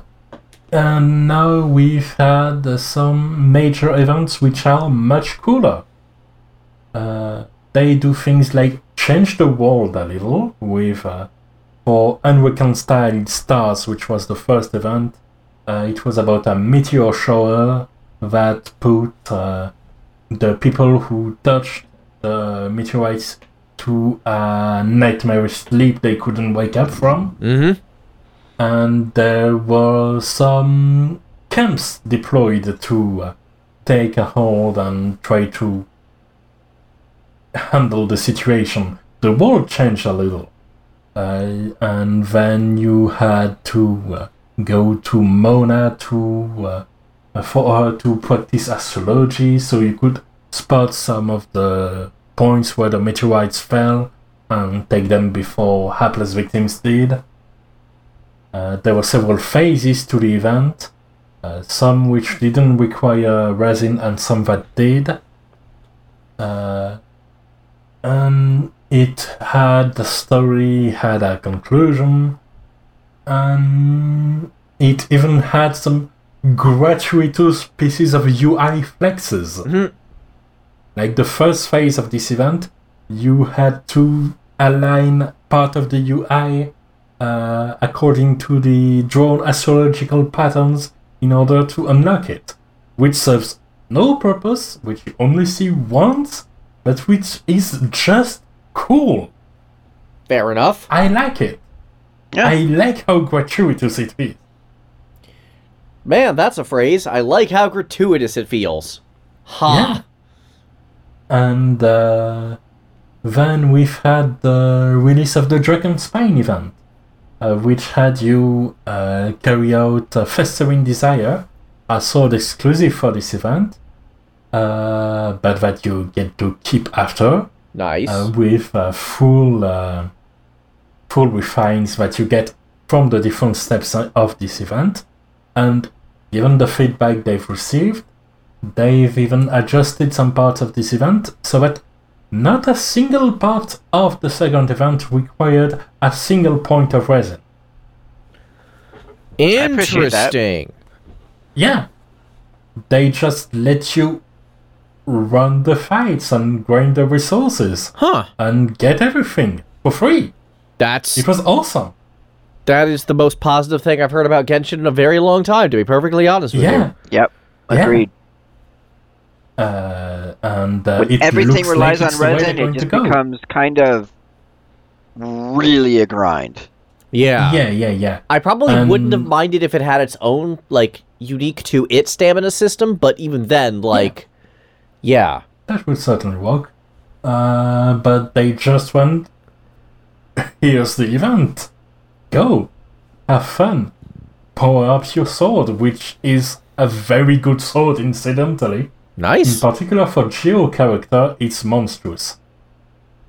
S1: and now we've had uh, some major events which are much cooler. Uh, they do things like change the world a little with uh, for Unreconciled Stars, which was the first event. Uh, it was about a meteor shower that put uh, the people who touched the meteorites to a nightmarish sleep they couldn't wake up from
S2: Mm-hmm.
S1: and there were some camps deployed to uh, take a hold and try to handle the situation. The world changed a little, uh, and then you had to uh, go to Mona to uh, for her to practice astrology, so you could spot some of the points where the meteorites fell and take them before hapless victims did. Uh, there were several phases to the event, uh, some which didn't require resin and some that did. And it had the story had a conclusion, and it even had some gratuitous pieces of UI flexes.
S2: Mhm.
S1: Like the first phase of this event, you had to align part of the UI uh, according to the drawn astrological patterns in order to unlock it, which serves no purpose, which you only see once, but which is just cool.
S2: Fair enough.
S1: I like it.
S3: Yeah.
S1: I like how gratuitous it is.
S2: Man, that's a phrase. I like how gratuitous it feels. Ha.
S1: Yeah. And uh, then we've had the release of the Dragon Spine event, uh, which had you uh, carry out uh, Festering Desire, a sword exclusive for this event, uh, but that you get to keep after,
S2: Nice.
S1: uh, with uh, full, uh, full refines that you get from the different steps of this event. And given the feedback they've received, they've even adjusted some parts of this event so that not a single part of the second event required a single point of resin.
S2: Interesting.
S1: Yeah. They just let you run the fights and grind the resources
S2: Huh.
S1: and get everything for free.
S2: That's
S1: It was awesome.
S2: that is the most positive thing I've heard about Genshin in a very long time. To be perfectly honest with
S1: Yeah.
S2: you.
S3: Yep.
S1: Yeah.
S3: Agreed.
S1: Uh, and uh,
S3: When
S1: it
S3: everything
S1: looks
S3: relies
S1: like
S3: on
S1: the way
S3: resin, it just becomes kind of really a grind.
S2: Yeah.
S1: Yeah, yeah, yeah.
S2: I probably wouldn't have
S1: Um,
S2: minded if it had its own like unique to its stamina system, but even then, like, yeah,
S1: That would certainly work. Uh, but they just went. Here's the event. Go. Have fun. Power up your sword, which is a very good sword, incidentally.
S2: Nice.
S1: In particular for Geo character, it's monstrous.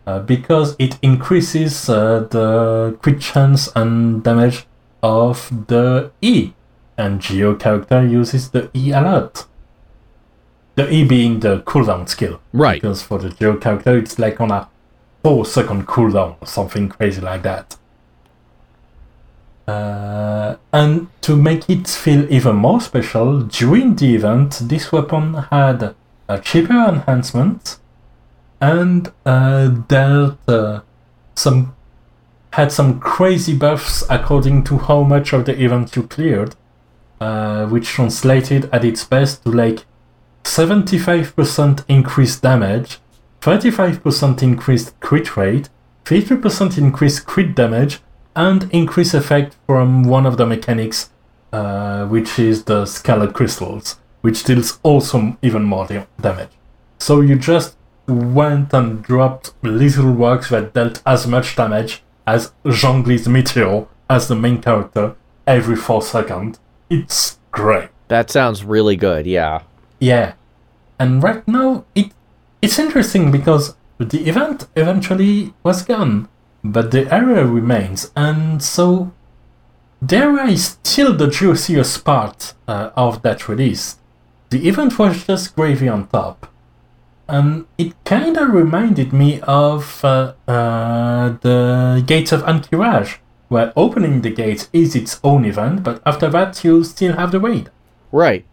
S1: Uh, because it increases uh, the crit chance and damage of the E. And Geo character uses the E a lot. The E being the cooldown skill.
S2: Right.
S1: Because for the Geo character, it's like on a 4 second cooldown or something crazy like that. Uh, And to make it feel even more special, during the event, this weapon had a cheaper enhancement and uh, dealt uh, some had some crazy buffs according to how much of the event you cleared, uh, which translated at its best to like 75% increased damage, 35% increased crit rate, 50% increased crit damage, and increased effect from one of the mechanics, uh, which is the scarlet crystals, which deals also even more da- damage. So you just went and dropped little rocks that dealt as much damage as Zhongli's Meteor as the main character every 4 seconds. It's great.
S2: That sounds really good. Yeah.
S1: Yeah. And right now it it's interesting because the event eventually was gone, but the area remains, and so the area is still the juiciest part uh, of that release. The event was just gravy on top. And it kind of reminded me of uh, uh, the Gates of Ahn'Qiraj, where opening the gates is its own event, but after that you still have the raid.
S2: Right.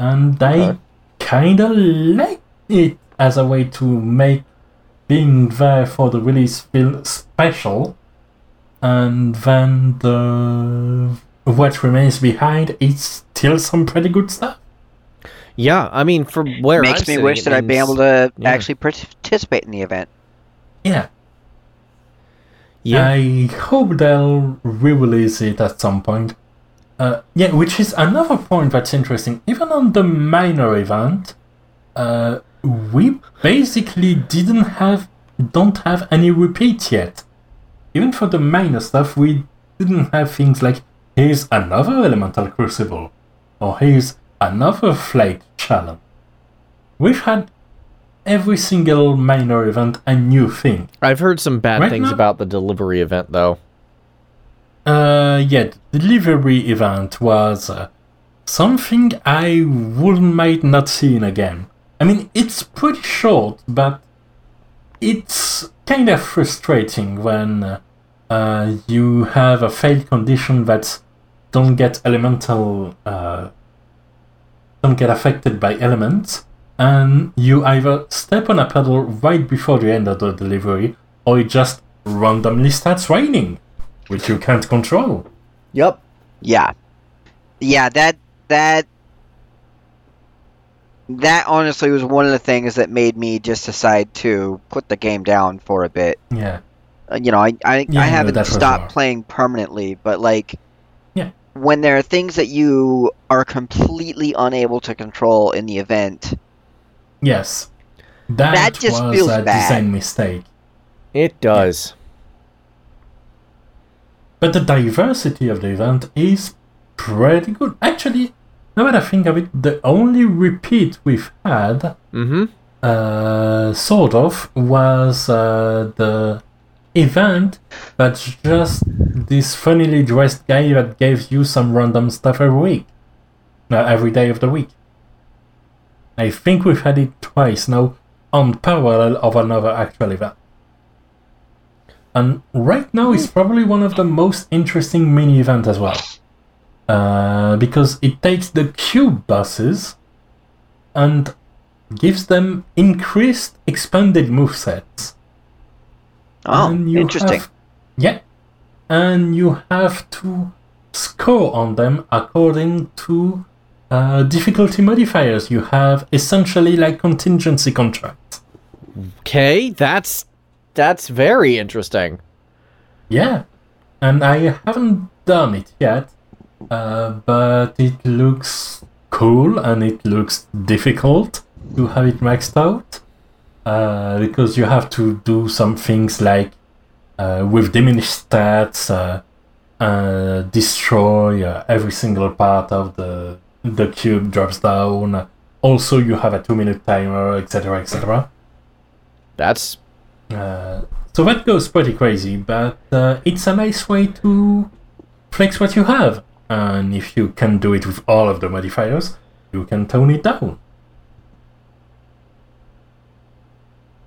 S1: And I
S2: Okay.
S1: kind of like it as a way to make being there for the release feel special. And then the what remains behind is still some pretty good stuff.
S2: Yeah. I mean, from where
S3: Makes
S2: I'm
S3: me
S2: sitting,
S3: wish
S2: it
S3: that I'd be able to
S2: yeah.
S3: actually participate in the event.
S1: Yeah,
S2: Yeah.
S1: I hope they'll re-release it at some point. Uh, yeah, which is another point that's interesting. Even on the minor event, uh, we basically didn't have, don't have any repeats yet. Even for the minor stuff, we didn't have things like here's another elemental crucible, or here's another flake challenge. We've had every single minor event a new thing.
S2: I've heard some bad
S1: Right
S2: things
S1: now-
S2: about the delivery event, though.
S1: Uh, yeah, the delivery event was uh, something I would might not mind not seeing again. I mean, it's pretty short, but it's kind of frustrating when uh, you have a failed condition that don't get elemental, uh, don't get affected by elements, and you either step on a pedal right before the end of the delivery, or it just randomly starts raining which you can't control.
S2: Yep.
S3: Yeah, yeah. That that that honestly was one of the things that made me just decide to put the game down for a bit.
S1: Yeah,
S3: Uh, You know, I I,
S1: Yeah,
S3: I haven't
S1: that for
S3: stopped playing permanently, but like,
S1: Yeah.
S3: when there are things that you are completely unable to control in the event,
S1: yes. That,
S3: That just
S1: was
S3: feels
S1: a
S3: bad.
S1: design mistake.
S2: It does.
S1: But the diversity of the event is pretty good. Actually, now that I think of it, the only repeat we've had,
S2: Mm-hmm.
S1: uh, sort of, was uh, the event that's just this funnily dressed guy that gives you some random stuff every week. Uh, every day of the week. I think we've had it twice now on parallel of another actual event. And right now it's probably one of the most interesting mini events as well. Uh, because it takes the cube buses and gives them increased expanded movesets.
S3: oh,
S1: And you
S3: interesting.
S1: have- yeah. And you have to score on them according to uh, difficulty modifiers. You have essentially like contingency contracts.
S2: Okay, that's that's very interesting.
S1: Yeah. And I haven't done it yet, uh, but it looks cool and it looks difficult to have it maxed out. Uh, because you have to do some things like uh, with diminished stats, uh, uh, destroy uh, every single part of the the cube drops down. Also, you have a two minute timer, etc., etc.
S2: That's
S1: Uh, so that goes pretty crazy, but uh, it's a nice way to flex what you have. And if you can do it with all of the modifiers, you can tone it down.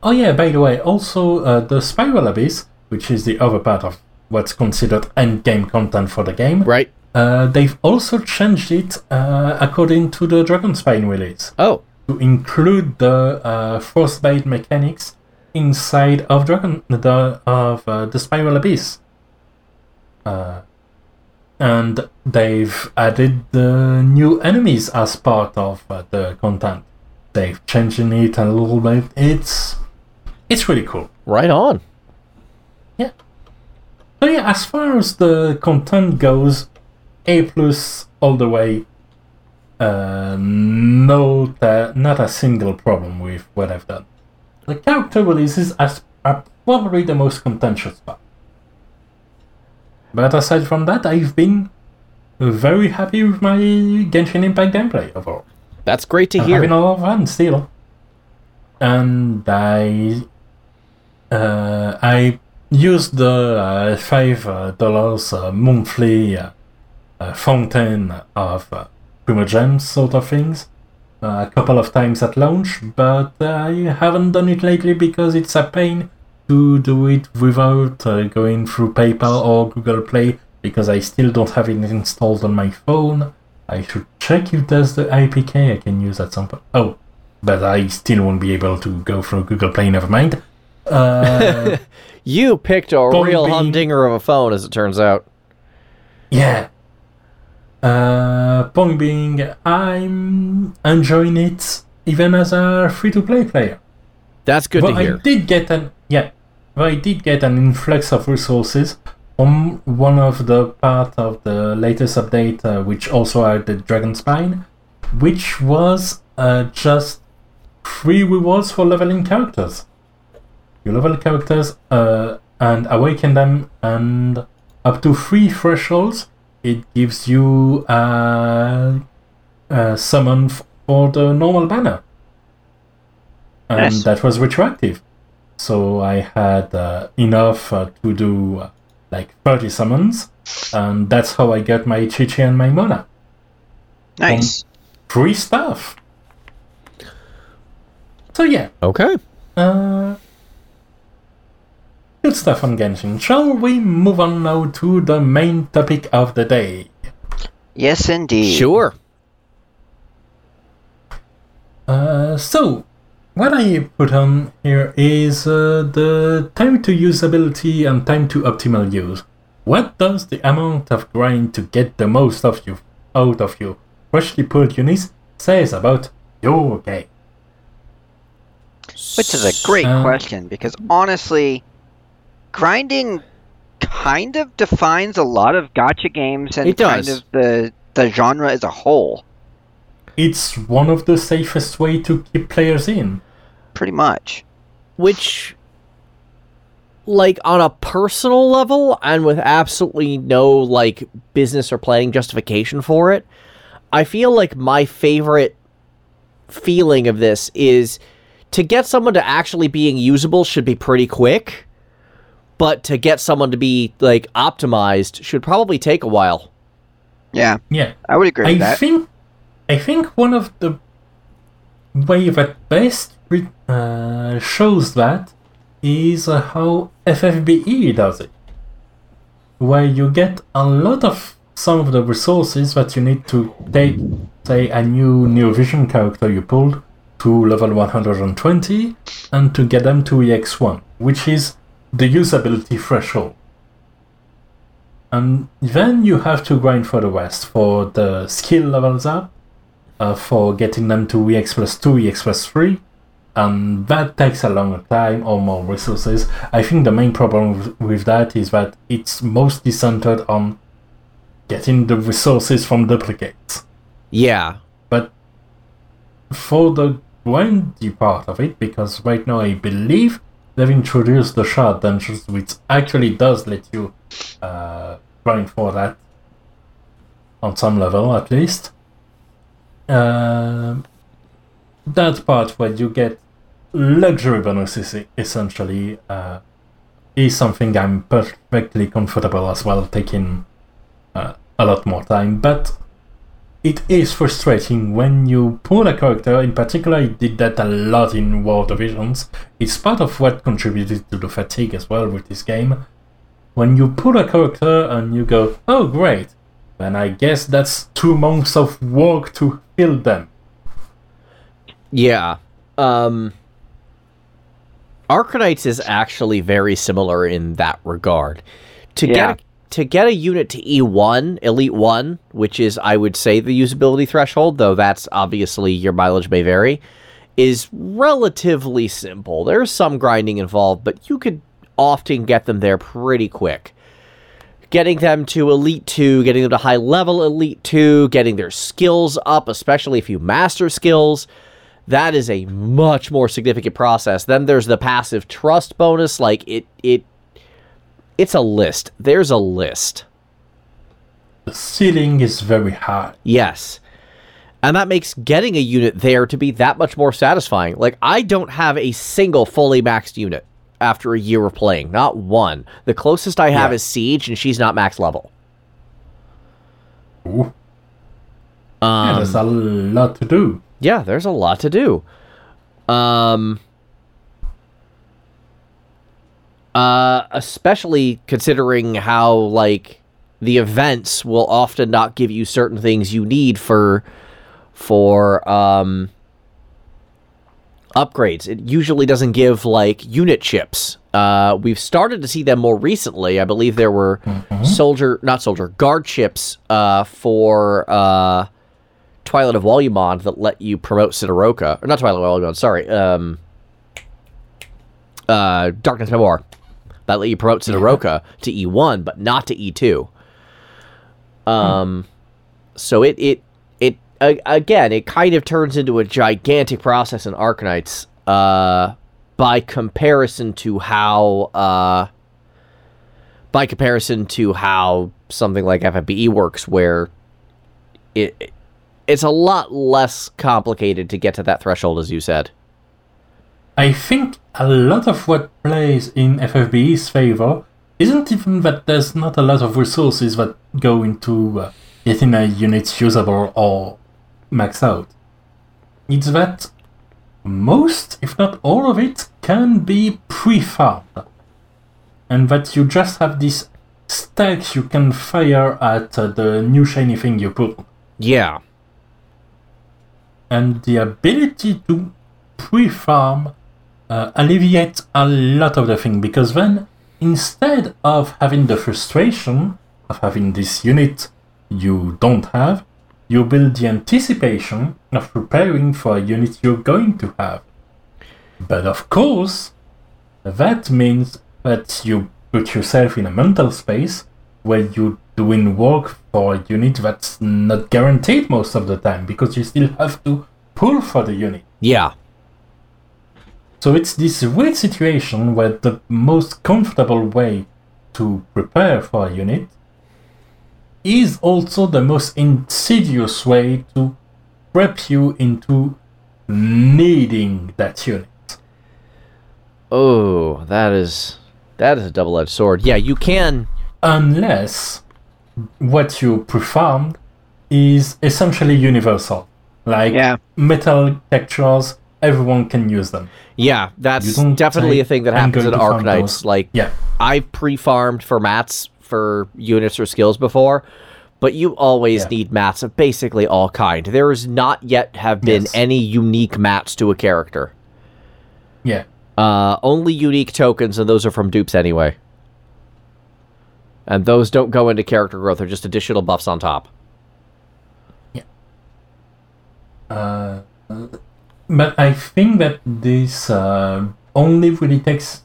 S1: Oh yeah, by the way, also uh, the Spiral Abyss, which is the other part of what's considered endgame content for the game.
S2: Right.
S1: Uh, they've also changed it uh, according to the Dragonspine release
S2: Oh.
S1: to include the uh, frostbite mechanics inside of Dragon the of uh, the Spiral Abyss. Uh, and they've added the new enemies as part of uh, the content. They've changed it a little bit. It's it's really cool.
S2: Right on. Yeah.
S1: So yeah, as far as the content goes, A plus all the way. Uh, no, ta- not a single problem with what I've done. The character releases are, are probably the most contentious part. But aside from that, I've been very happy with my Genshin Impact gameplay overall.
S2: That's great to
S1: I'm
S2: hear.
S1: having a lot of fun still. And I uh, I used the uh, five uh, dollars uh, monthly uh, uh, fountain of uh, Primogems sort of things a couple of times at launch, but I haven't done it lately because it's a pain to do it without uh, going through PayPal or Google Play because I still don't have it installed on my phone. I should check if there's the IPK I can use at some point. Oh, but I still won't be able to go through Google Play. Never mind. Uh,
S2: You picked a real
S1: being-
S2: humdinger of a phone, as it turns out.
S1: yeah. Uh, point being, I'm enjoying it even as a free-to-play player.
S2: That's good
S1: well,
S2: to hear.
S1: I did get an yeah, well, I did get an influx of resources from one of the part of the latest update, uh, which also had the Dragon Spine, which was uh, just free rewards for leveling characters. You level characters uh, and awaken them, and up to three thresholds, it gives you a, a summon for the normal banner and
S3: Nice.
S1: that was retroactive. So I had uh, enough uh, to do uh, like 30 summons, and that's how I got my Qiqi and my Mona.
S3: Nice.
S1: Free stuff. So yeah,
S2: Okay.
S1: uh, good stuff on Genshin. Shall we move on now to the main topic of the day?
S3: Yes, indeed.
S2: Sure.
S1: Uh, so, what I put on here is uh, the time to usability and time to optimal use. What does the amount of grind to get the most of you out of your freshly pulled units says about your game?
S3: Which is a great
S1: Uh,
S3: question because honestly, grinding kind of defines a lot of gacha games and
S2: It
S3: kind of the the genre as a whole,
S1: It's one of the safest way to keep players in.
S3: pretty much.
S2: Which, like, on a personal level, and with absolutely no, like, business or planning justification for it, I feel like my favorite feeling of this is to get someone to actually being usable should be pretty quick, but to get someone to be, like, optimized should probably take a while.
S3: Yeah,
S1: Yeah,
S3: I would agree
S1: I
S3: with that.
S1: think I think one of the way that best re- uh, shows that is uh, how FFBE does it, where you get a lot of some of the resources that you need to take, say, a new Neo Vision character you pulled to level 120, and to get them to EX1, which is the usability threshold. And then you have to grind for the rest for the skill levels up, uh, for getting them to EX plus 2, EX plus 3, and that takes a longer time or more resources. I think the main problem with, with that is that it's mostly centered on getting the resources from duplicates.
S2: Yeah.
S1: But for the grindy part of it, because right now I believe they've introduced the dungeons, which actually does let you uh, grind for that on some level at least. Um that part where you get luxury bonuses essentially uh, is something I'm perfectly comfortable as well taking uh, a lot more time, but it is frustrating when you pull a character. In particular, it did that a lot in War Divisions. It's part of what contributed to the fatigue as well with this game. when you pull a character and you go, oh great, then I guess that's two months of work to fill them.
S2: Yeah. Um Arknights is actually very similar in that regard. To
S3: Yeah.
S2: get to get a unit to E1, Elite 1, which is I would say the usability threshold, though that's obviously your mileage may vary, is relatively simple. There's some grinding involved, but you could often get them there pretty quick. Getting them to Elite 2, getting them to high level Elite 2, getting their skills up, especially if you master skills, that is a much more significant process. Then there's the passive trust bonus. Like it, it, it's a list. There's a list.
S1: The ceiling is very high.
S2: Yes. And that makes getting a unit there to be that much more satisfying. Like, I don't have a single fully maxed unit after a year of playing. Not one. The closest I have
S1: Yeah.
S2: is Siege, and she's not max level.
S1: Ooh, yeah,
S2: Um,
S1: there's a lot to do.
S2: yeah, there's a lot to do. Um, uh, especially considering how like the events will often not give you certain things you need for for um upgrades. It usually doesn't give like unit chips. Uh, we've started to see them more recently. I believe there were soldier, not soldier, guard chips uh, for uh, Twilight of Wolumonde that let you promote Sideroca, or not Twilight of Wolumonde. Sorry, um, uh, Darknights Memoir that let you promote Sideroca to E1, but not to E2. Um, so it it it again it kind of turns into a gigantic process in Arknights. Uh, by comparison to how uh, by comparison to how something like FFBE works, where it- it's a lot less complicated to get to that threshold, as you said.
S1: I think a lot of what plays in FFBE's favor isn't even that there's not a lot of resources that go into uh, getting a unit usable or maxed out. It's that most, if not all of it, can be pre-farmed. And that you just have these stacks you can fire at uh, the new shiny thing you put.
S2: Yeah,
S1: and the ability to pre-farm uh, a lot of the thing because then instead of having the frustration of having this unit you don't have you build the anticipation of preparing for a unit you're going to have but of course that means that you put yourself in a mental space where you're doing work for a unit that's not guaranteed most of the time because you still have to pull for the unit.
S2: yeah,
S1: So it's this weird situation where the most comfortable way to prepare for a unit is also the most insidious way to prep you into needing that unit.
S2: Oh, that is that is a double-edged sword. Yeah, you can.
S1: unless what you performed is essentially universal. Like
S3: Yeah.
S1: metal textures, everyone can use them.
S2: Yeah, that's definitely a thing that happens in
S1: going to farm
S2: Arknights.
S1: those."
S2: Like,
S1: Yeah.
S2: I've pre-farmed for mats for units or skills before, but you always
S1: Yeah.
S2: need mats of basically all kind. There has not yet have been
S1: Yes.
S2: any unique mats to a character.
S1: Yeah.
S2: Uh, only unique tokens, and those are from dupes anyway. And those don't go into character growth; they're just additional buffs on top. Yeah.
S1: Uh, but I think that this uh, only really takes,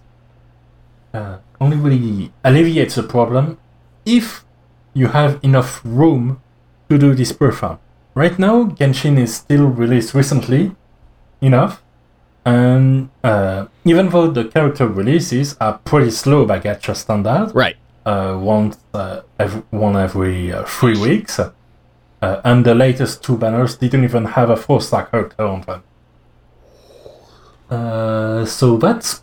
S1: uh, only really alleviates the problem if you have enough room to do this perform. Right now, Genshin is still released recently enough, and uh, even though the character releases are pretty slow by Gacha standard,
S2: Right.
S1: uh, once uh, every, one every uh, three weeks. Uh, and the latest two banners didn't even have a four star character on them. Uh, so that's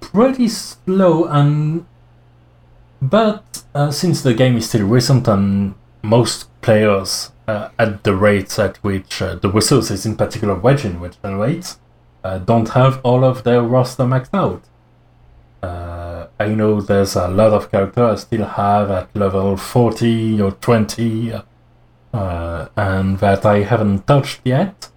S1: pretty slow, and but uh, since the game is still recent and most players uh, at the rates at which uh, the resources, in particular Wedgin, which generates, uh, don't have all of their roster maxed out. I know there's a lot of characters I still have at level 40 or 20, uh, and that I haven't touched yet.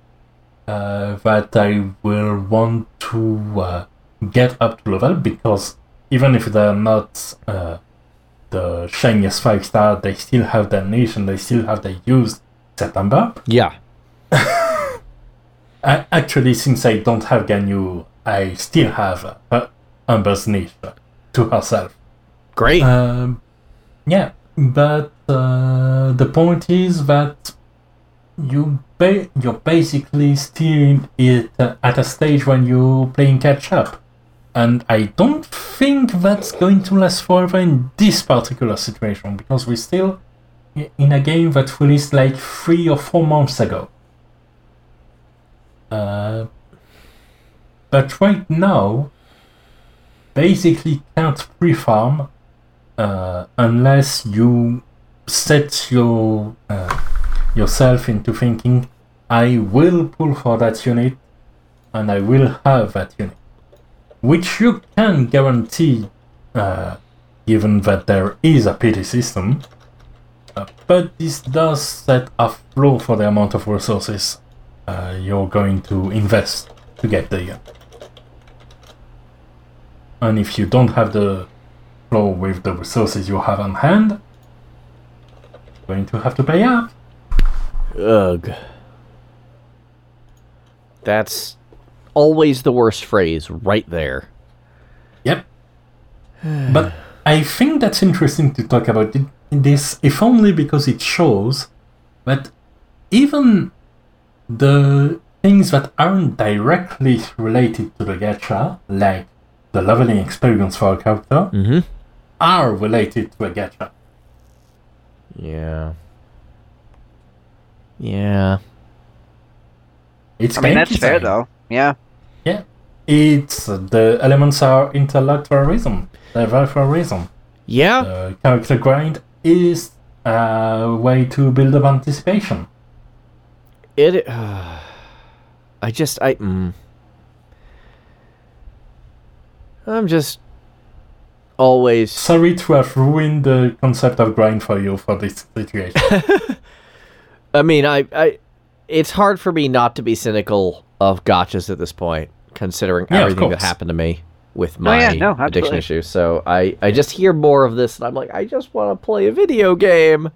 S1: Uh, that I will want to uh, get up to level because even if they're not uh, the shiniest 5 star, they still have their niche and they still have their use September.
S2: Yeah.
S1: I, actually, since I don't have Ganyu, I still have uh, Amber's niche to herself.
S2: Great.
S1: Um, yeah, but uh, the point is that you ba- you're basically still it, uh, at a stage when you're playing catch up. And I don't think that's going to last forever in this particular situation because we're still in a game that released like three or four months ago. Uh, but right now, basically can't pre-farm uh, unless you set your uh, yourself into thinking, I will pull for that unit, and I will have that unit, which you can guarantee, uh, given that there is a pity system. Uh, but this does set a floor for the amount of resources uh, you're going to invest to get the unit. And if you don't have the floor with the resources you have on hand, you're going to have to pay up.
S2: Ugh. That's always the worst phrase right there.
S1: Yep. but I think that's interesting to talk about it, this, if only because it shows that even the things that aren't directly related to the gacha, like the leveling experience for a character,
S2: Mm-hmm.
S1: are related to a gacha.
S2: Yeah. Yeah.
S1: It's
S3: I mean,
S1: game
S3: that's fair though. Yeah.
S1: Yeah. It's the elements are interlocked for a reason. They're there for a reason.
S2: Yeah.
S1: The character grind is a way to build up anticipation.
S2: It. Uh, I just. I. Mm, I'm just. Always.
S1: Sorry to have ruined the concept of grind for you for this situation.
S2: I mean, I. I. It's hard for me not to be cynical of gachas at this point, considering
S1: Yeah,
S2: everything that happened to me with my
S3: Oh, yeah, no,
S2: addiction
S3: absolutely.
S2: issues. So I. I just hear more of this, and I'm like, I just want to play a video game.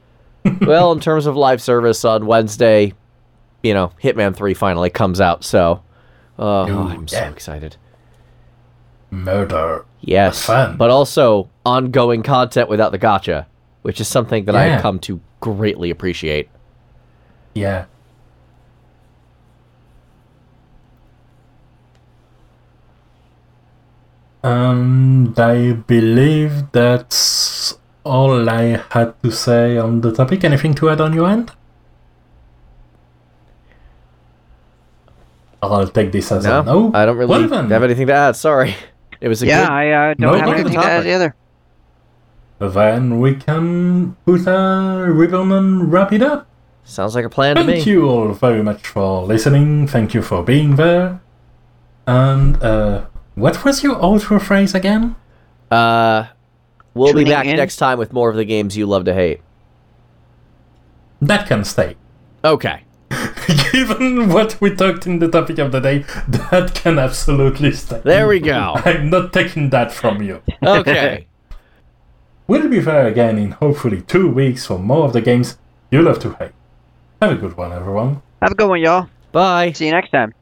S2: well, in terms of live service on Wednesday, you know, Hitman 3 finally comes out, so. Uh, oh,
S1: Ooh,
S2: I'm so excited.
S1: Murder.
S2: Yes, but also ongoing content without the gacha, which is something that
S1: Yeah.
S2: I've come to greatly appreciate.
S1: Yeah. And I believe that's all I had to say on the topic. Anything to add on your end? I'll take this as
S2: No,
S1: a no.
S2: I don't really have anything to add. Sorry, it was a
S3: Yeah,
S2: good.
S3: I uh, don't have anything to add either.
S1: Then we can put a ribbon and wrap it up.
S2: Sounds like a plan to
S1: Thank you all very much for listening. Thank you for being there. And uh, what was your outro phrase again?
S2: Uh, we'll be back
S3: in.
S2: next time with more of the games you love to hate.
S1: That can stay.
S2: Okay.
S1: Given what we talked in the topic of the day, that can absolutely stay.
S2: There we go.
S1: I'm not taking that from you.
S2: Okay.
S1: We'll be there again in hopefully two weeks for more of the games you love to hate. Have a good one, everyone.
S3: Have a good one, y'all.
S2: Bye.
S3: See you next time.